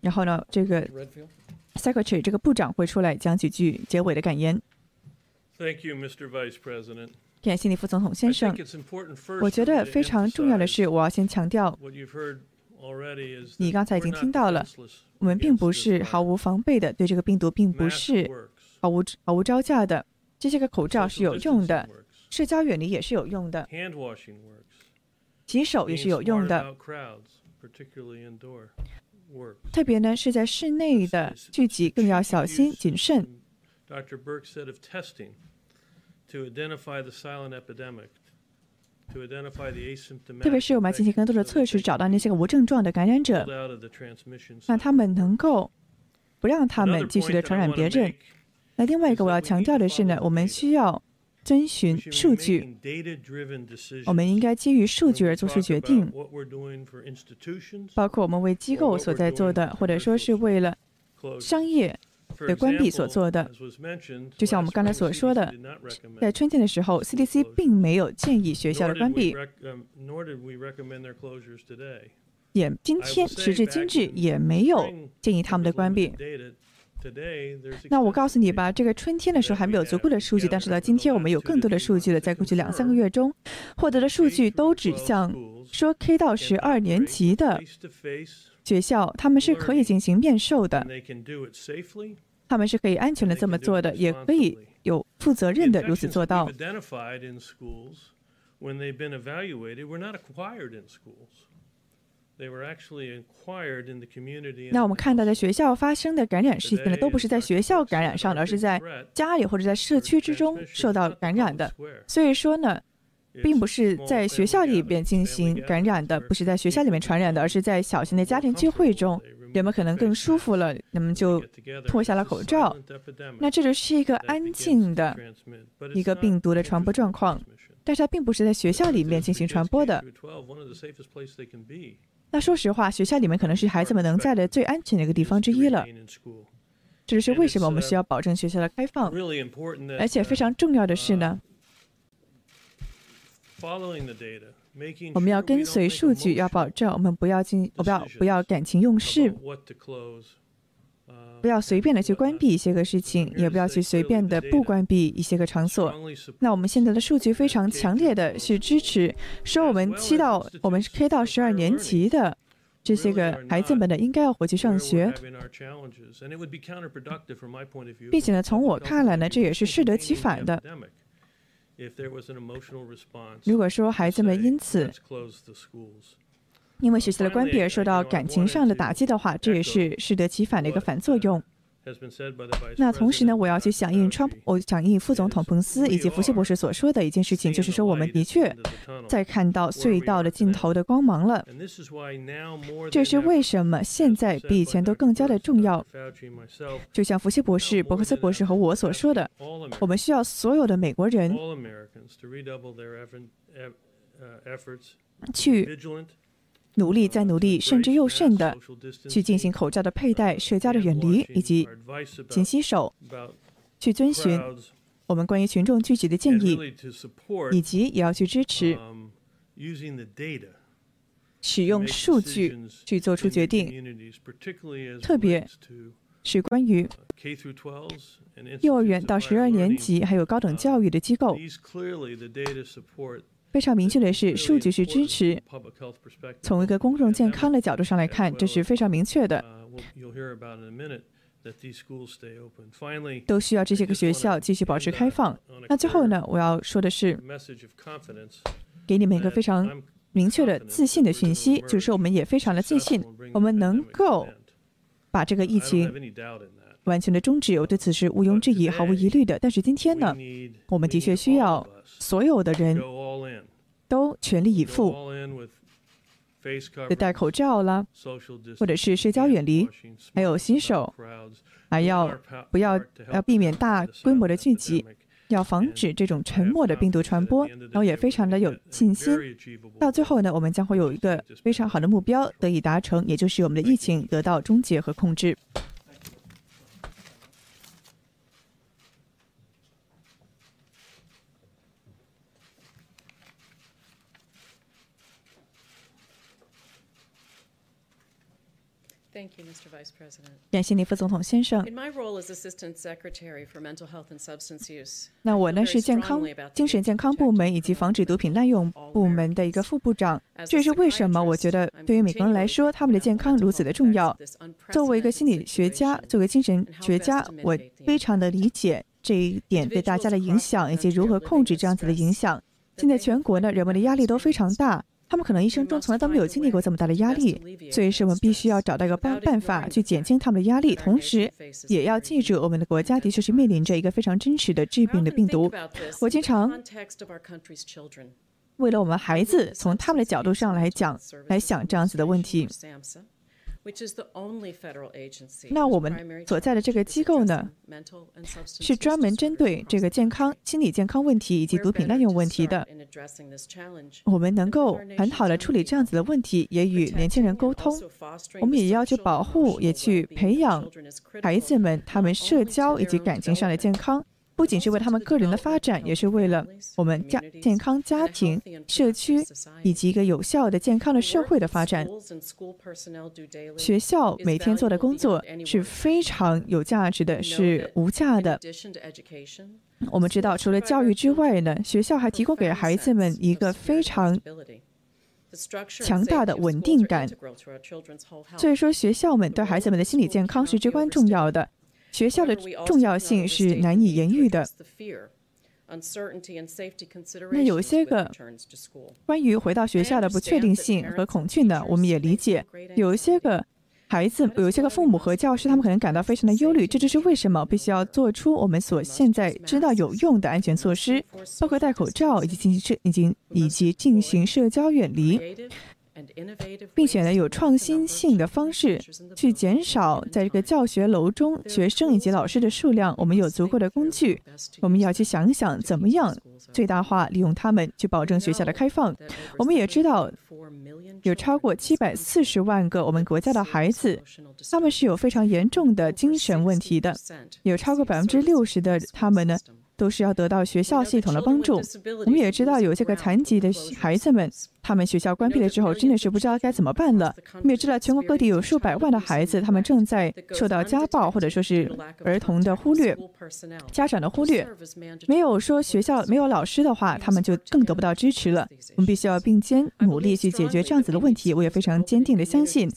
[SPEAKER 2] 然后呢，这个 Secretary 这个部长会出来讲几句结尾的感言。
[SPEAKER 3] Thank you, Mr. Vice President.
[SPEAKER 2] 感谢你，副总统先生。我觉得非常重要的是，我要先强调，你刚才已经听到了，我们并不是毫无防备的对这个病毒，并不是毫无毫无招架的。这些个口罩是有用的，社交远离也是有用的，洗手也是有用的。特别呢是在室内的聚集更要小心谨慎。特别是我们要进行更多的测试，找到那些个无症状的感染者，让他们能够不让他们继续的传染别人。那另外一个我要强调的是呢，我们需要遵循数据，我们应该基于数据而做出决定，包括我们为机构所在做的，或者说是为了商业。的关闭所做的，就像我们刚才所说的，在春天的时候，CDC 并没有建议学校的关闭，也今天时至今日也没有建议他们的关闭。那我告诉你吧，这个春天的时候还没有足够的数据，但是到今天我们有更多的数据了。在过去两三个月中获得的数据都指向说，K 到十二年级的。学校他们是可以进行面授的，他们是可以安全的这么做的，也可以有负责任的如此做到。那我们看到在学校发生的感染事件呢，都不是在学校感染上的，而是在家里或者在社区之中受到感染的。所以说呢。并不是在学校里边进行感染的，不是在学校里面传染的，而是在小型的家庭聚会中，人们可能更舒服了，那么就脱下了口罩。那这就是一个安静的一个病毒的传播状况，但是它并不是在学校里面进行传播的。那说实话，学校里面可能是孩子们能在的最安全的一个地方之一了。这就是为什么我们需要保证学校的开放，而且非常重要的是呢。我们要跟随数据，要保证我们不要进，不要不要感情用事，不要随便的去关闭一些个事情，也不要去随便的不关闭一些个场所。那我们现在的数据非常强烈的去支持，说我们七到我们 K 到十二年级的这些个孩子们呢，应该要回去上学，并且呢，从我看来呢，这也是适得其反的。如果说孩子们因此因为学校的关闭而受到感情上的打击的话，这也是适得其反的一个反作用。那同时呢，我要去响应川普，我响应副总统彭斯以及福西博士所说的一件事情，就是说我们的确在看到隧道的尽头的光芒了。这是为什么现在比以前都更加的重要。就像福西博士、伯克斯博士和我所说的，我们需要所有的美国人去。努力再努力，甚至又甚的去进行口罩的佩戴、社交的远离以及勤洗手，去遵循我们关于群众聚集的建议，以及也要去支持使用数据去做出决定，特别是关于幼儿园到十二年级还有高等教育的机构。非常明确的是，数据是支持。从一个公众健康的角度上来看，这是非常明确的。都需要这些个学校继续保持开放。那最后呢，我要说的是，给你们一个非常明确的自信的讯息，就是说我们也非常的自信，我们能够把这个疫情完全的终止。我对此是毋庸置疑、毫无疑虑的。但是今天呢，我们的确需要所有的人。都全力以赴，戴口罩啦，或者是社交远离，还有洗手，还要不要要避免大规模的聚集。要防止这种沉默的病毒传播，然后也非常的有信心。到最后呢，我们将会有一个非常好的目标得以达成，也就是我们的疫情得到终结和控制。感谢您，副总统先生。那我呢是健康、精神健康部门以及防止毒品滥用部门的一个副部长。这也是为什么我觉得对于每个人来说，他们的健康如此的重要。作为一个心理学家，作为精神学家，我非常的理解这一点对大家的影响以及如何控制这样子的影响。现在全国呢，人们的压力都非常大。他们可能一生中从来都没有经历过这么大的压力，所以是我们必须要找到一个办办法去减轻他们的压力，同时也要记住我们的国家的确是面临着一个非常真实的致病的病毒。我经常为了我们孩子，从他们的角度上来讲来想这样子的问题。那我们所在的这个机构呢，是专门针对这个健康、心理健康问题以及毒品滥用问题的。我们能够很好的处理这样子的问题，也与年轻人沟通。我们也要去保护，也去培养孩子们他们社交以及感情上的健康。不仅是为他们个人的发展，也是为了我们家健康家庭、社区以及一个有效的健康的社会的发展。学校每天做的工作是非常有价值的，是无价的。我们知道，除了教育之外呢，学校还提供给孩子们一个非常强大的稳定感。所以说，学校们对孩子们的心理健康是至关重要的。学校的重要性是难以言喻的。那有些个关于回到学校的不确定性和恐惧呢？我们也理解。有一些个孩子，有一些个父母和教师，他们可能感到非常的忧虑。这就是为什么必须要做出我们所现在知道有用的安全措施，包括戴口罩以及进行社，以及以及进行社交远离。并且呢，有创新性的方式去减少在这个教学楼中学生以及老师的数量。我们有足够的工具，我们要去想想怎么样最大化利用他们，去保证学校的开放。我们也知道，有超过七百四十万个我们国家的孩子，他们是有非常严重的精神问题的，有超过百分之六十的他们呢。都是要得到学校系统的帮助。我们也知道有这个残疾的孩子们，他们学校关闭了之后，真的是不知道该怎么办了。我们也知道全国各地有数百万的孩子，他们正在受到家暴或者说是儿童的忽略、家长的忽略。没有说学校没有老师的话，他们就更得不到支持了。我们必须要并肩努力去解决这样子的问题。我也非常坚定的相信，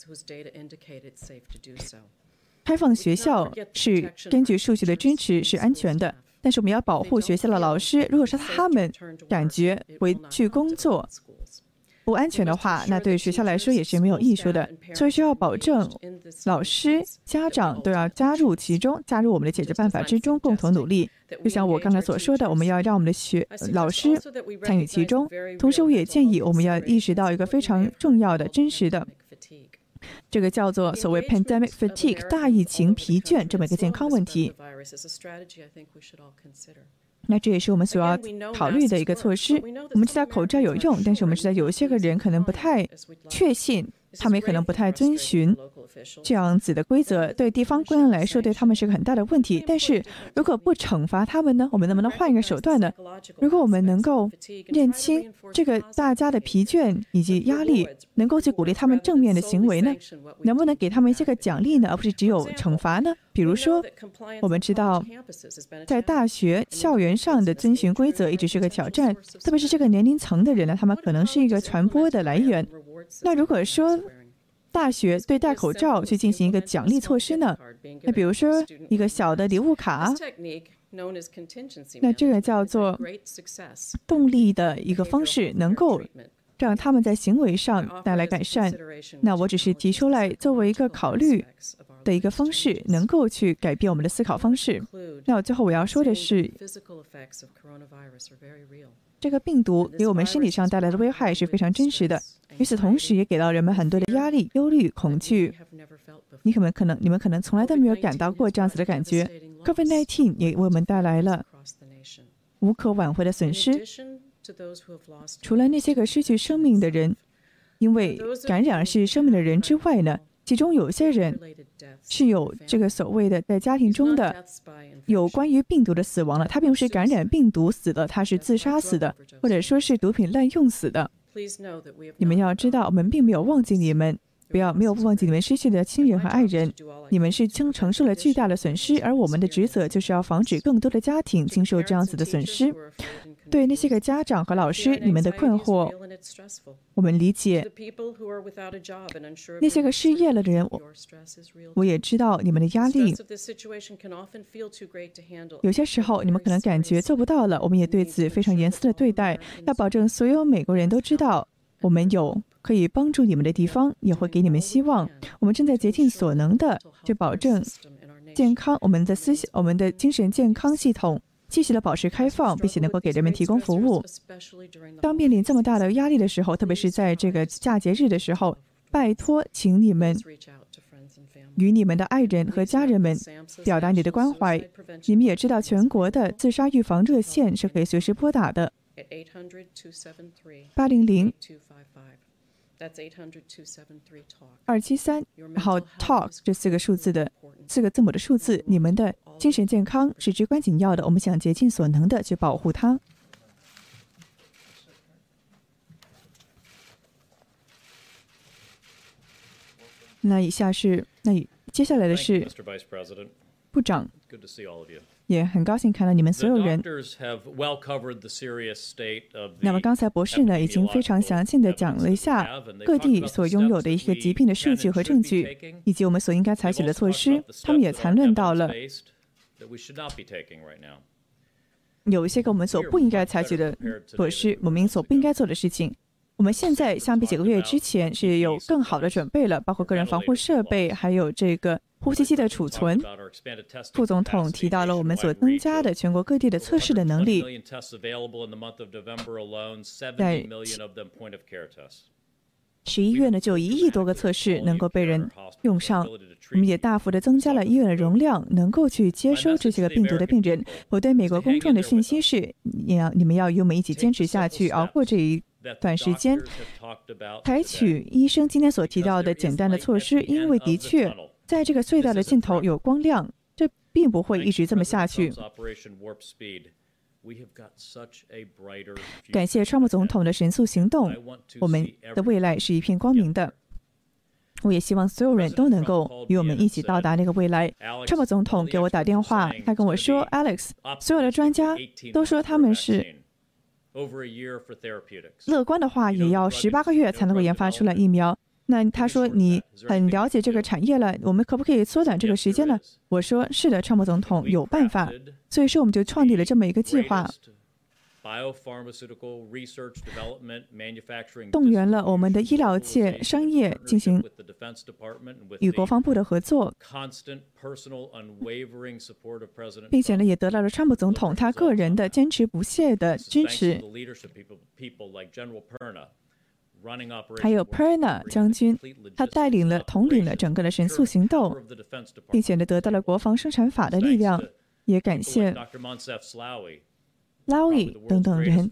[SPEAKER 2] 开放学校是根据数据的支持是安全的。但是我们要保护学校的老师，如果说他们感觉回去工作不安全的话，那对学校来说也是没有益处的。所以需要保证老师、家长都要加入其中，加入我们的解决办法之中，共同努力。就像我刚才所说的，我们要让我们的学老师参与其中。同时，我也建议我们要意识到一个非常重要的、真实的。这个叫做所谓 pandemic fatigue 大疫情疲倦这么一个健康问题。那这也是我们所要考虑的一个措施。我们知道口罩有用，但是我们知道有一些个人可能不太确信。他们也可能不太遵循这样子的规则，对地方官员来说，对他们是个很大的问题。但是如果不惩罚他们呢？我们能不能换一个手段呢？如果我们能够认清这个大家的疲倦以及压力，能够去鼓励他们正面的行为呢？能不能给他们一些个奖励呢？而不是只有惩罚呢？比如说，我们知道在大学校园上的遵循规则一直是个挑战，特别是这个年龄层的人呢，他们可能是一个传播的来源。那如果说大学对戴口罩去进行一个奖励措施呢？那比如说一个小的礼物卡，那这个叫做动力的一个方式，能够让他们在行为上带来改善。那我只是提出来作为一个考虑的一个方式，能够去改变我们的思考方式。那最后我要说的是。这个病毒给我们身体上带来的危害是非常真实的，与此同时，也给到人们很多的压力、忧虑、恐惧。你可能可能你们可能从来都没有感到过这样子的感觉。COVID-19 也为我们带来了无可挽回的损失。除了那些个失去生命的人，因为感染而失去生命的人之外呢，其中有些人是有这个所谓的在家庭中的有关于病毒的死亡了。他并不是感染病毒死的，他是自杀死的，或者说是毒品滥用死的。你们要知道，我们并没有忘记你们。不要没有忘记你们失去的亲人和爱人，你们是将承受了巨大的损失，而我们的职责就是要防止更多的家庭经受这样子的损失。对那些个家长和老师，你们的困惑，我们理解。那些个失业了的人，我我也知道你们的压力。有些时候你们可能感觉做不到了，我们也对此非常严肃的对待，要保证所有美国人都知道我们有。可以帮助你们的地方，也会给你们希望。我们正在竭尽所能的去保证健康，我们的思想、我们的精神健康系统继续的保持开放，并且能够给人们提供服务。当面临这么大的压力的时候，特别是在这个假节日的时候，拜托，请你们与你们的爱人和家人们表达你的关怀。你们也知道，全国的自杀预防热线是可以随时拨打的，八零零。二七三，然后 talk 这四个数字的四个字母的数字，你们的精神健康是至关紧要的，我们想竭尽所能的去保护它。那以下是，那接下来的是部长。也很高兴看到你们所有人。那么刚才博士呢，已经非常详细的讲了一下各地所拥有的一些疾病的数据和证据，以及我们所应该采取的措施。他们也谈论到了 有一些个我们所不应该采取的措施，我们所不应该做的事情。我们现在相比几个月之前是有更好的准备了，包括个人防护设备，还有这个。呼吸机的储存，副总统提到了我们所增加的全国各地的测试的能力。在十一月呢，就一亿多个测试能够被人用上。我们也大幅的增加了医院的容量，能够去接收这些个病毒的病人。我对美国公众的信息是：你要你们要与我们一起坚持下去，熬过这一段时间，采取医生今天所提到的简单的措施，因为的确。在这个隧道的尽头有光亮，这并不会一直这么下去。感谢川普总统的神速行动，我们的未来是一片光明的。我也希望所有人都能够与我们一起到达那个未来。川普总统给我打电话，他跟我说：“Alex，所有的专家都说他们是乐观的话，也要十八个月才能够研发出来疫苗。”那他说你很了解这个产业了，我们可不可以缩短这个时间呢？我说是的，川普总统有办法，所以说我们就创立了这么一个计划，动员了我们的医疗界、商业进行与国防部的合作，并且呢也得到了川普总统他个人的坚持不懈的支持。还有 Perna 将军，他带领了、统领了整个的神速行动，并且呢得到了国防生产法的力量。也感谢 Lowy 等等人，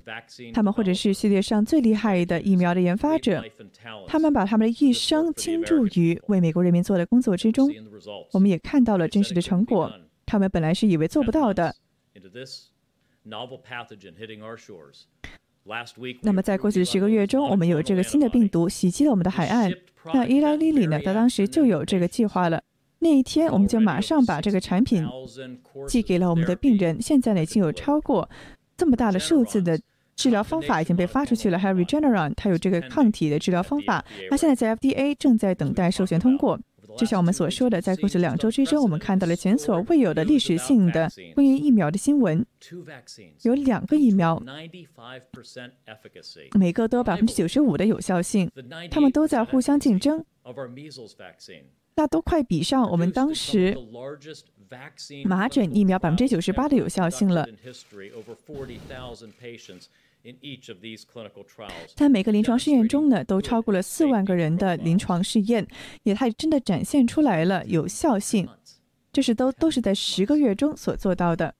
[SPEAKER 2] 他们或者是世界上最厉害的疫苗的研发者，他们把他们的一生倾注于为美国人民做的工作之中。我们也看到了真实的成果。他们本来是以为做不到的。那么，在过去的十个月中，我们有这个新的病毒袭击了我们的海岸。那伊拉利里呢？他当时就有这个计划了。那一天，我们就马上把这个产品寄给了我们的病人。现在呢，已经有超过这么大的数字的治疗方法已经被发出去了。还有 Regeneron，它有这个抗体的治疗方法。那现在在 FDA 正在等待授权通过。就像我们所说的，在过去两周之中，我们看到了前所未有的历史性的关于疫苗的新闻。有两个疫苗，每个都有百分之九十五的有效性，他们都在互相竞争，那都快比上我们当时麻疹疫苗百分之九十八的有效性了。在每个临床试验中呢，都超过了四万个人的临床试验，也它真的展现出来了有效性，这是都都是在十个月中所做到的。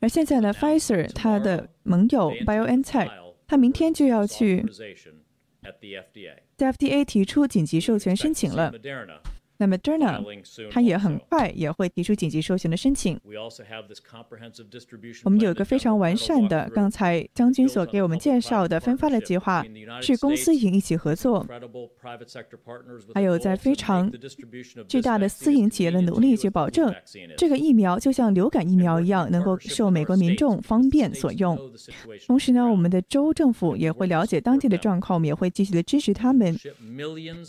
[SPEAKER 2] 而现在呢，Pfizer 它的盟友 BioNTech，它明天就要去在 FDA 提出紧急授权申请了。那么 Moderna 它也很快也会提出紧急授权的申请。我们有一个非常完善的，刚才将军所给我们介绍的分发的计划，是公司营一起合作，还有在非常巨大的私营企业的努力去保证这个疫苗就像流感疫苗一样，能够受美国民众方便所用。同时呢，我们的州政府也会了解当地的状况，我们也会继续的支持他们，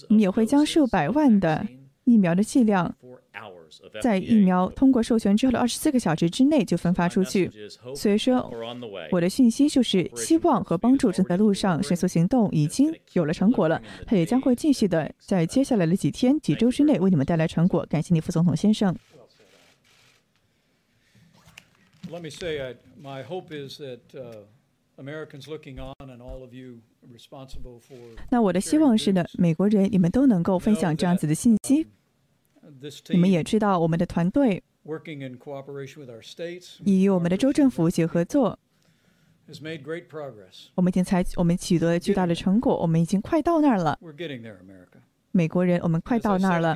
[SPEAKER 2] 我们也会将数百万的。疫苗的剂量在疫苗通过授权之后的二十四个小时之内就分发出去。所以说，我的讯息就是希望和帮助正在路上，神速行动已经有了成果了，它也将会继续的在接下来的几天、几周之内为你们带来成果。感谢你，副总统先生。
[SPEAKER 1] Let me say, I, my hope is that Americans looking on and all of you.
[SPEAKER 2] 那我的希望是呢，美国人你们都能够分享这样子的信息。你们也知道，我们的团队以与我们的州政府一起合作，我们已经采，我们取得了巨大的成果，我们已经快到那儿了。美国人，我们快到那儿了。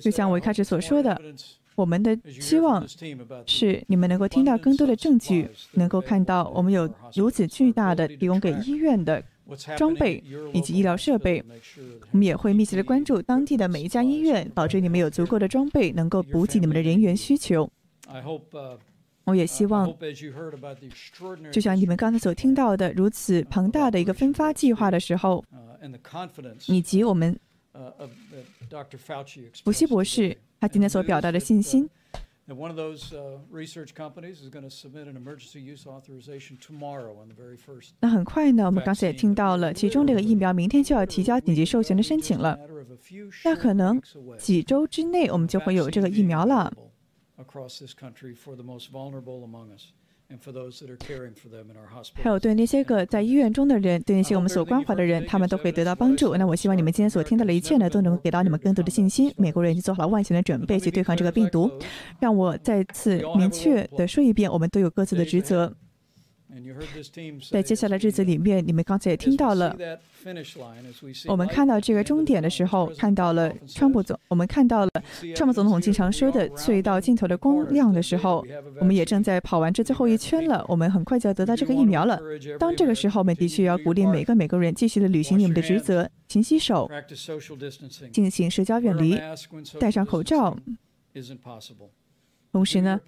[SPEAKER 2] 就像我一开始所说的，我们的希望是你们能够听到更多的证据，能够看到我们有如此巨大的提供给医院的。装备以及医疗设备，我们也会密切的关注当地的每一家医院，保证你们有足够的装备，能够补给你们的人员需求。我也希望，就像你们刚才所听到的，如此庞大的一个分发计划的时候，以及我们福西博士他今天所表达的信心。
[SPEAKER 1] 那 one of those research companies is going to submit an emergency use authorization tomorrow on the very first.
[SPEAKER 2] 那很快呢，我们刚才也听到了，其中这个疫苗明天就要提交紧急授权的申请了。那可能几周之内，我们就会有这个疫苗了。
[SPEAKER 1] Across this country for the most vulnerable among us.
[SPEAKER 2] 还有对那些个在医院中的人，对那些我们所关怀的人，他们都会得到帮助。那我希望你们今天所听到的一切呢，都能给到你们更多的信心。美国人已经做好了万全的准备去对抗这个病毒。让我再次明确的说一遍，我们都有各自的职责。在接下来日子里面，你们刚才也听到了，我们看到这个终点的时候，看到了川普总，我们看到了川普总统经常说的隧道尽头的光亮的时候，我们也正在跑完这最后一圈了。我们很快就要得到这个疫苗了。当这个时候，我们的确要鼓励每个美国人继续的履行你们的职责，勤洗手，进行社交远离，戴上口罩。同时呢，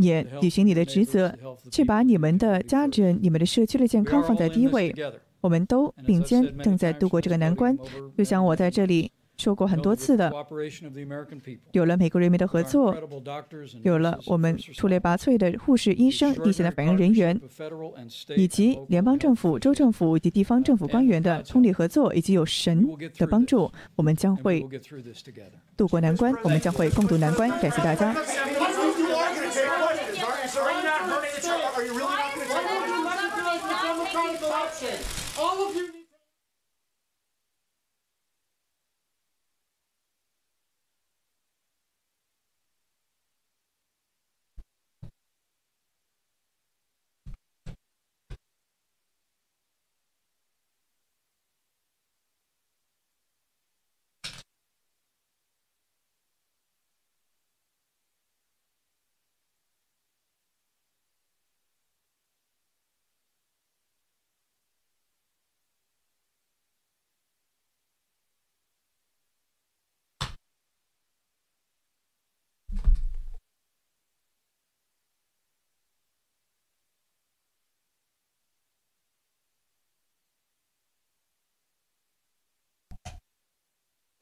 [SPEAKER 2] 也履行你的职责，去把你们的家人、你们的社区的健康放在第一位。我们都并肩正在度过这个难关，就像我在这里。说过很多次的，有了美国人民的合作，有了我们出类拔萃的护士、医生、一线的反应人员，以及联邦政府、州政府以及地方政府官员的通力合作，以及有神的帮助，我们将会渡过难关，我们将会共度难关。感谢大家。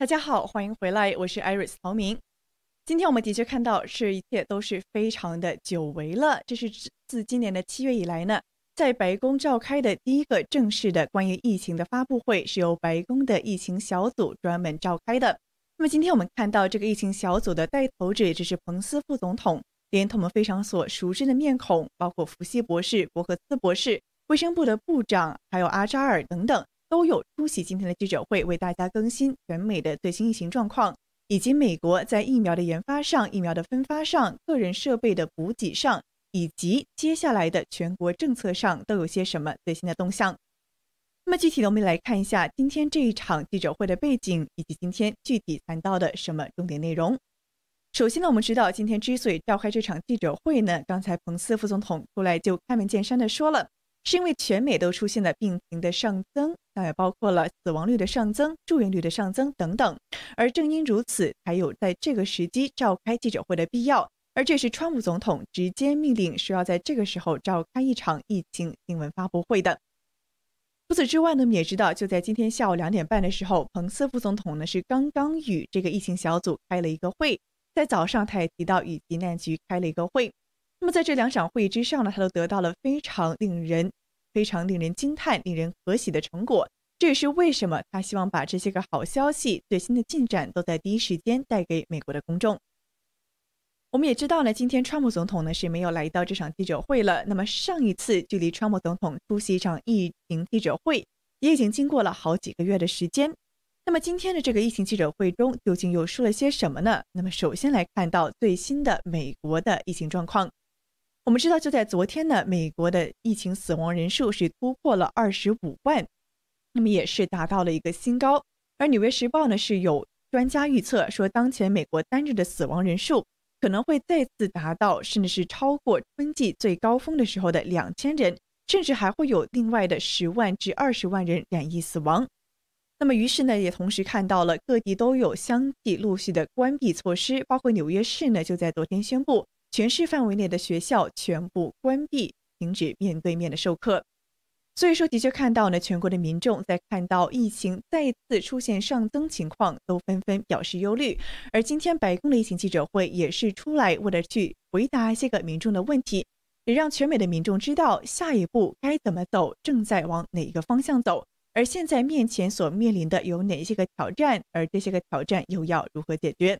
[SPEAKER 2] 大家好，欢迎回来，我是 Iris 陶明。今天我们的确看到，是一切都是非常的久违了。这是自今年的七月以来呢，在白宫召开的第一个正式的关于疫情的发布会，是由白宫的疫情小组专门召开的。那么今天我们看到这个疫情小组的带头者，也就是彭斯副总统，连同我们非常所熟知的面孔，包括福西博士、伯克斯博士、卫生部的部长，还有阿扎尔等等。都有出席今天的记者会，为大家更新全美的最新疫情状况。以及美国在疫苗的研发上、疫苗的分发上、个人设备的补给上，以及接下来的全国政策上都有些什么最新的动向。那么具体的，我们来看一下今天这一场记者会的背景，以及今天具体谈到的什么重点内容。首先呢，我们知道今天之所以召开这场记者会呢，刚才彭斯副总统出来就开门见山的说了，是因为全美都出现了病情的上增，那也包括了死亡率的上增、住院率的上增等等。而正因如此，才有在这个时机召开记者会的必要。而这是川普总统直接命令说要在这个时候召开一场疫情新闻发布会的。除此之外呢，我们也知道，就在今天下午两点半的时候，彭斯副总统呢是刚刚与这个疫情小组开了一个会，在早上他也提到与急难局开了一个会。那么在这两场会议之上呢，他都得到了非常令人、非常令人惊叹、令人可喜的成果。这也是为什么他希望把这些个好消息、最新的进展都在第一时间带给美国的公众。我们也知道呢，今天川普总统呢是没有来到这场记者会了。那么上一次距离川普总统出席一场疫情记者会，也已经经过了好几个月的时间。那么今天的这个疫情记者会中，究竟又说了些什么呢？那么首先来看到最新的美国的疫情状况。我们知道，就在昨天呢，美国的疫情死亡人数是突破了二十五万，那么也是达到了一个新高。而《纽约时报》呢是有专家预测说，当前美国单日的死亡人数。可能会再次达到，甚至是超过春季最高峰的时候的两千人，甚至还会有另外的十万至二十万人染疫死亡。那么，于是呢，也同时看到了各地都有相继陆续的关闭措施，包括纽约市呢，就在昨天宣布，全市范围内的学校全部关闭，停止面对面的授课。所以说，的确看到呢，全国的民众在看到疫情再次出现上增情况，都纷纷表示忧虑。而今天白宫的疫情记者会也是出来为了去回答一些个民众的问题，也让全美的民众知道下一步该怎么走，正在往哪一个方向走，而现在面前所面临的有哪些个挑战，而这些个挑战又要如何解决？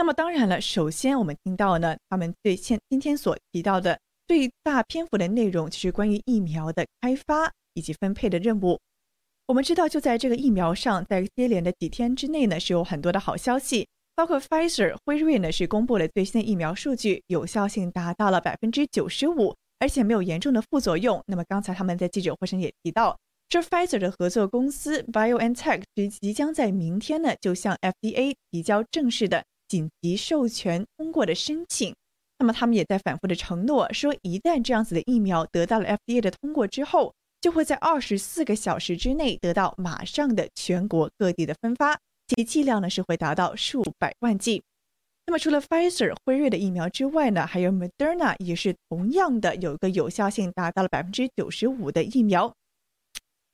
[SPEAKER 2] 那么当然了，首先我们听到呢，他们对现今天所提到的。最大篇幅的内容就是关于疫苗的开发以及分配的任务。我们知道，就在这个疫苗上，在接连的几天之内呢，是有很多的好消息，包括 Pfizer 辉瑞呢是公布了最新的疫苗数据，有效性达到了百分之九十五，而且没有严重的副作用。那么刚才他们在记者会上也提到，这 Pfizer 的合作公司 BioNTech 即即将在明天呢就向 FDA 提交正式的紧急授权通过的申请。那么他们也在反复的承诺说，一旦这样子的疫苗得到了 FDA 的通过之后，就会在二十四个小时之内得到马上的全国各地的分发，其剂量呢是会达到数百万剂。那么除了 Pfizer 辉瑞的疫苗之外呢，还有 Moderna 也是同样的有一个有效性达到了百分之九十五的疫苗。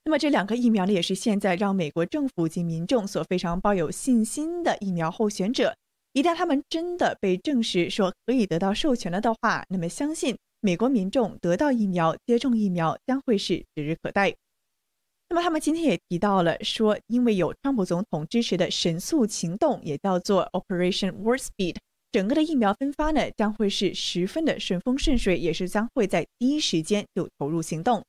[SPEAKER 2] 那么这两个疫苗呢，也是现在让美国政府及民众所非常抱有信心的疫苗候选者。一旦他们真的被证实说可以得到授权了的话，那么相信美国民众得到疫苗、接种疫苗将会是指日可待。那么他们今天也提到了说，因为有川普总统支持的神速行动，也叫做 Operation Warp Speed，整个的疫苗分发呢将会是十分的顺风顺水，也是将会在第一时间就投入行动。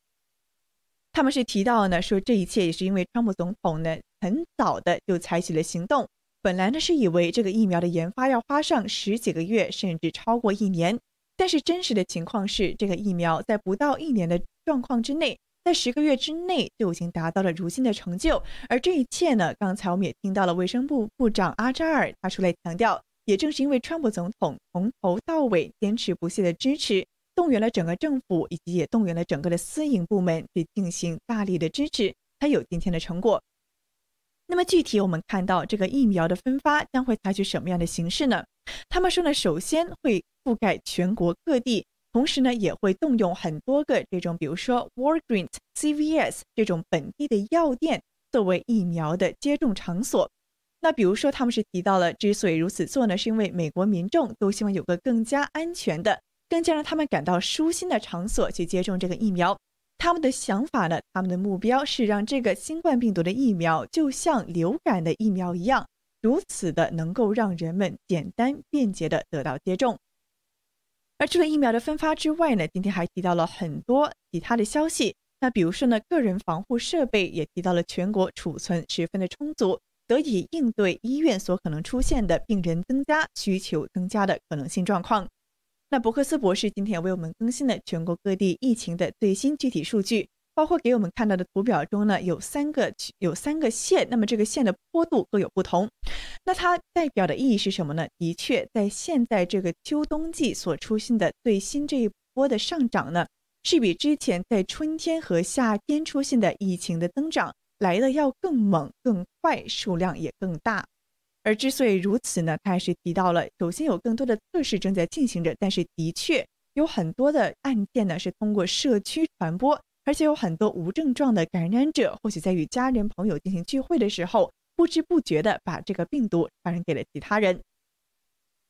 [SPEAKER 2] 他们是提到呢说，这一切也是因为川普总统呢很早的就采取了行动。本来呢是以为这个疫苗的研发要花上十几个月，甚至超过一年，但是真实的情况是，这个疫苗在不到一年的状况之内，在十个月之内就已经达到了如今的成就。而这一切呢，刚才我们也听到了卫生部部长阿扎尔他出来强调，也正是因为川普总统从头到尾坚持不懈的支持，动员了整个政府，以及也动员了整个的私营部门去进行大力的支持，才有今天的成果。那么具体我们看到这个疫苗的分发将会采取什么样的形式呢？他们说呢，首先会覆盖全国各地，同时呢也会动用很多个这种，比如说 Walgreens、CVS 这种本地的药店作为疫苗的接种场所。那比如说他们是提到了，之所以如此做呢，是因为美国民众都希望有个更加安全的、更加让他们感到舒心的场所去接种这个疫苗。他们的想法呢？他们的目标是让这个新冠病毒的疫苗就像流感的疫苗一样，如此的能够让人们简单便捷的得到接种。而除了疫苗的分发之外呢，今天还提到了很多其他的消息。那比如说呢，个人防护设备也提到了全国储存十分的充足，得以应对医院所可能出现的病人增加、需求增加的可能性状况。那伯克斯博士今天为我们更新了全国各地疫情的最新具体数据，包括给我们看到的图表中呢有三个有三个线，那么这个线的坡度各有不同。那它代表的意义是什么呢？的确，在现在这个秋冬季所出现的最新这一波的上涨呢，是比之前在春天和夏天出现的疫情的增长来的要更猛、更快，数量也更大。而之所以如此呢，他还是提到了，首先有更多的测试正在进行着，但是的确有很多的案件呢是通过社区传播，而且有很多无症状的感染者，或许在与家人朋友进行聚会的时候，不知不觉的把这个病毒传染给了其他人。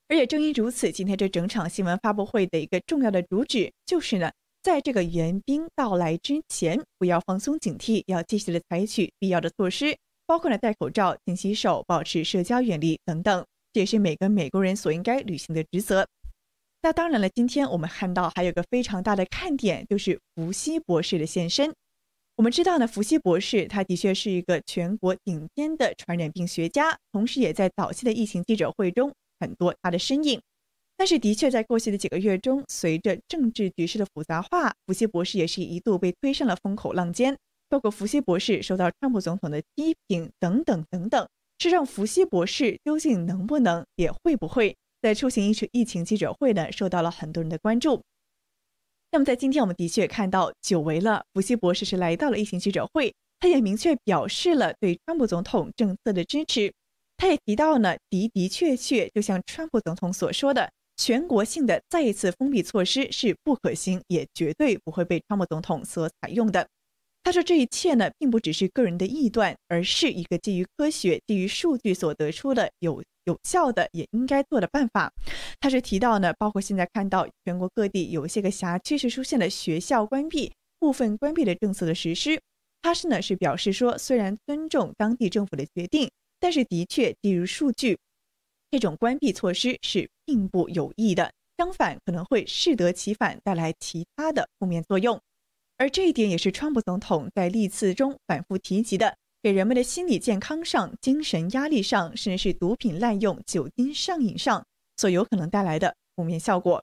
[SPEAKER 2] 而也正因如此，今天这整场新闻发布会的一个重要的主旨就是呢，在这个援兵到来之前，不要放松警惕，要继续的采取必要的措施。包括了戴口罩、勤洗手、保持社交远离等等，这也是每个美国人所应该履行的职责。那当然了，今天我们看到还有个非常大的看点，就是福西博士的现身。我们知道呢，福西博士他的确是一个全国顶尖的传染病学家，同时也在早期的疫情记者会中很多他的身影。但是，的确在过去的几个月中，随着政治局势的复杂化，福西博士也是一度被推上了风口浪尖。包括福西博士受到川普总统的批评等等等等，是让福西博士究竟能不能也会不会在出行一次疫情记者会呢？受到了很多人的关注。那么在今天，我们的确看到久违了，福西博士是来到了疫情记者会，他也明确表示了对川普总统政策的支持。他也提到呢，的的确确，就像川普总统所说的，全国性的再一次封闭措施是不可行，也绝对不会被川普总统所采用的。他说：“这一切呢，并不只是个人的臆断，而是一个基于科学、基于数据所得出的有有效的、也应该做的办法。”他是提到呢，包括现在看到全国各地有些个辖区是出现了学校关闭、部分关闭的政策的实施。他是呢是表示说，虽然尊重当地政府的决定，但是的确基于数据，这种关闭措施是并不有益的，相反可能会适得其反，带来其他的负面作用。而这一点也是川普总统在历次中反复提及的，给人们的心理健康上、精神压力上，甚至是毒品滥用、酒精上瘾上所有可能带来的负面效果。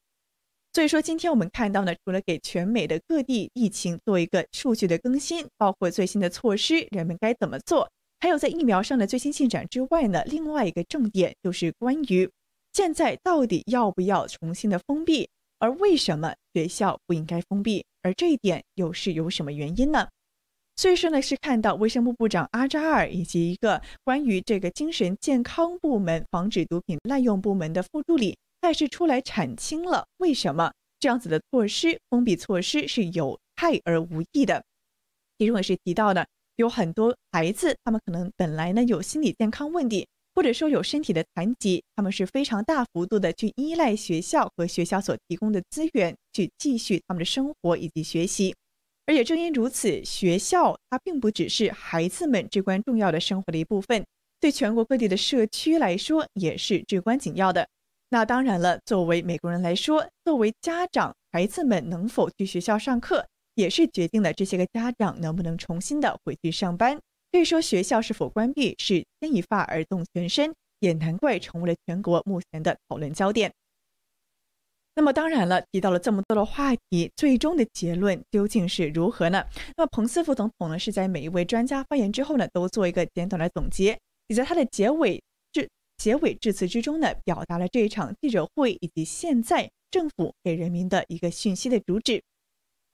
[SPEAKER 2] 所以说，今天我们看到呢，除了给全美的各地疫情做一个数据的更新，包括最新的措施，人们该怎么做，还有在疫苗上的最新进展之外呢，另外一个重点就是关于现在到底要不要重新的封闭。而为什么学校不应该封闭？而这一点又是有什么原因呢？所以说呢，是看到卫生部部长阿扎尔以及一个关于这个精神健康部门防止毒品滥用部门的副助理，他也是出来阐清了为什么这样子的措施封闭措施是有害而无益的。其中也是提到的，有很多孩子，他们可能本来呢有心理健康问题。或者说有身体的残疾，他们是非常大幅度的去依赖学校和学校所提供的资源去继续他们的生活以及学习，而也正因如此，学校它并不只是孩子们至关重要的生活的一部分，对全国各地的社区来说也是至关紧要的。那当然了，作为美国人来说，作为家长，孩子们能否去学校上课，也是决定了这些个家长能不能重新的回去上班。可以说，学校是否关闭是牵一发而动全身，也难怪成为了全国目前的讨论焦点。那么，当然了，提到了这么多的话题，最终的结论究竟是如何呢？那么，彭斯副总统呢是在每一位专家发言之后呢，都做一个简短的总结，也在他的结尾致结尾致辞之中呢，表达了这一场记者会以及现在政府给人民的一个讯息的主旨。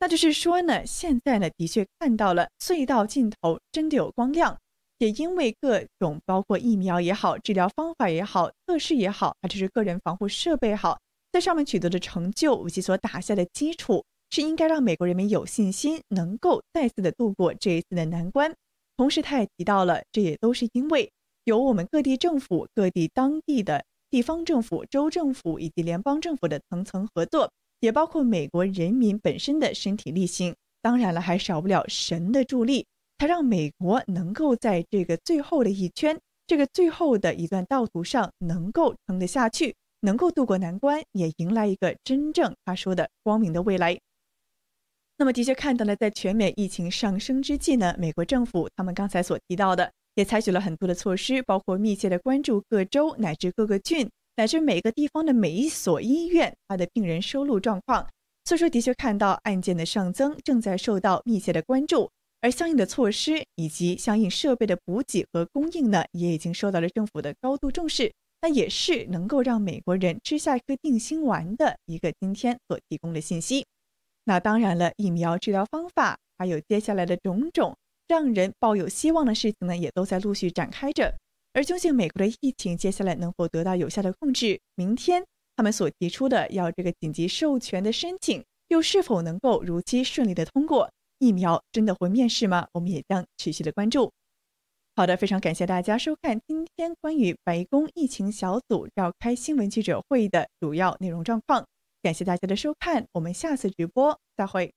[SPEAKER 2] 那就是说呢，现在呢，的确看到了隧道尽头真的有光亮，也因为各种包括疫苗也好、治疗方法也好、测试也好，还是个人防护设备好，在上面取得的成就以及所打下的基础，是应该让美国人民有信心，能够再次的度过这一次的难关。同时，他也提到了，这也都是因为有我们各地政府、各地当地的地方政府、州政府以及联邦政府的层层合作。也包括美国人民本身的身体力行，当然了，还少不了神的助力。他让美国能够在这个最后的一圈，这个最后的一段道途上，能够撑得下去，能够渡过难关，也迎来一个真正他说的光明的未来。那么，的确看到了，在全美疫情上升之际呢，美国政府他们刚才所提到的，也采取了很多的措施，包括密切的关注各州乃至各个郡乃至每个地方的每一所医院它的病人收录状况。所以说，的确看到案件的上增正在受到密切的关注，而相应的措施以及相应设备的补给和供应呢，也已经受到了政府的高度重视。那也是能够让美国人吃下一颗定心丸的一个今天所提供的信息。那当然了，疫苗治疗方法还有接下来的种种让人抱有希望的事情呢，也都在陆续展开着。而究竟美国的疫情接下来能否得到有效的控制？明天他们所提出的要这个紧急授权的申请，又是否能够如期顺利的通过？疫苗真的会面世吗？我们也将持续的关注。好的，非常感谢大家收看今天关于白宫疫情小组召开新闻记者会议的主要内容状况。感谢大家的收看，我们下次直播再会。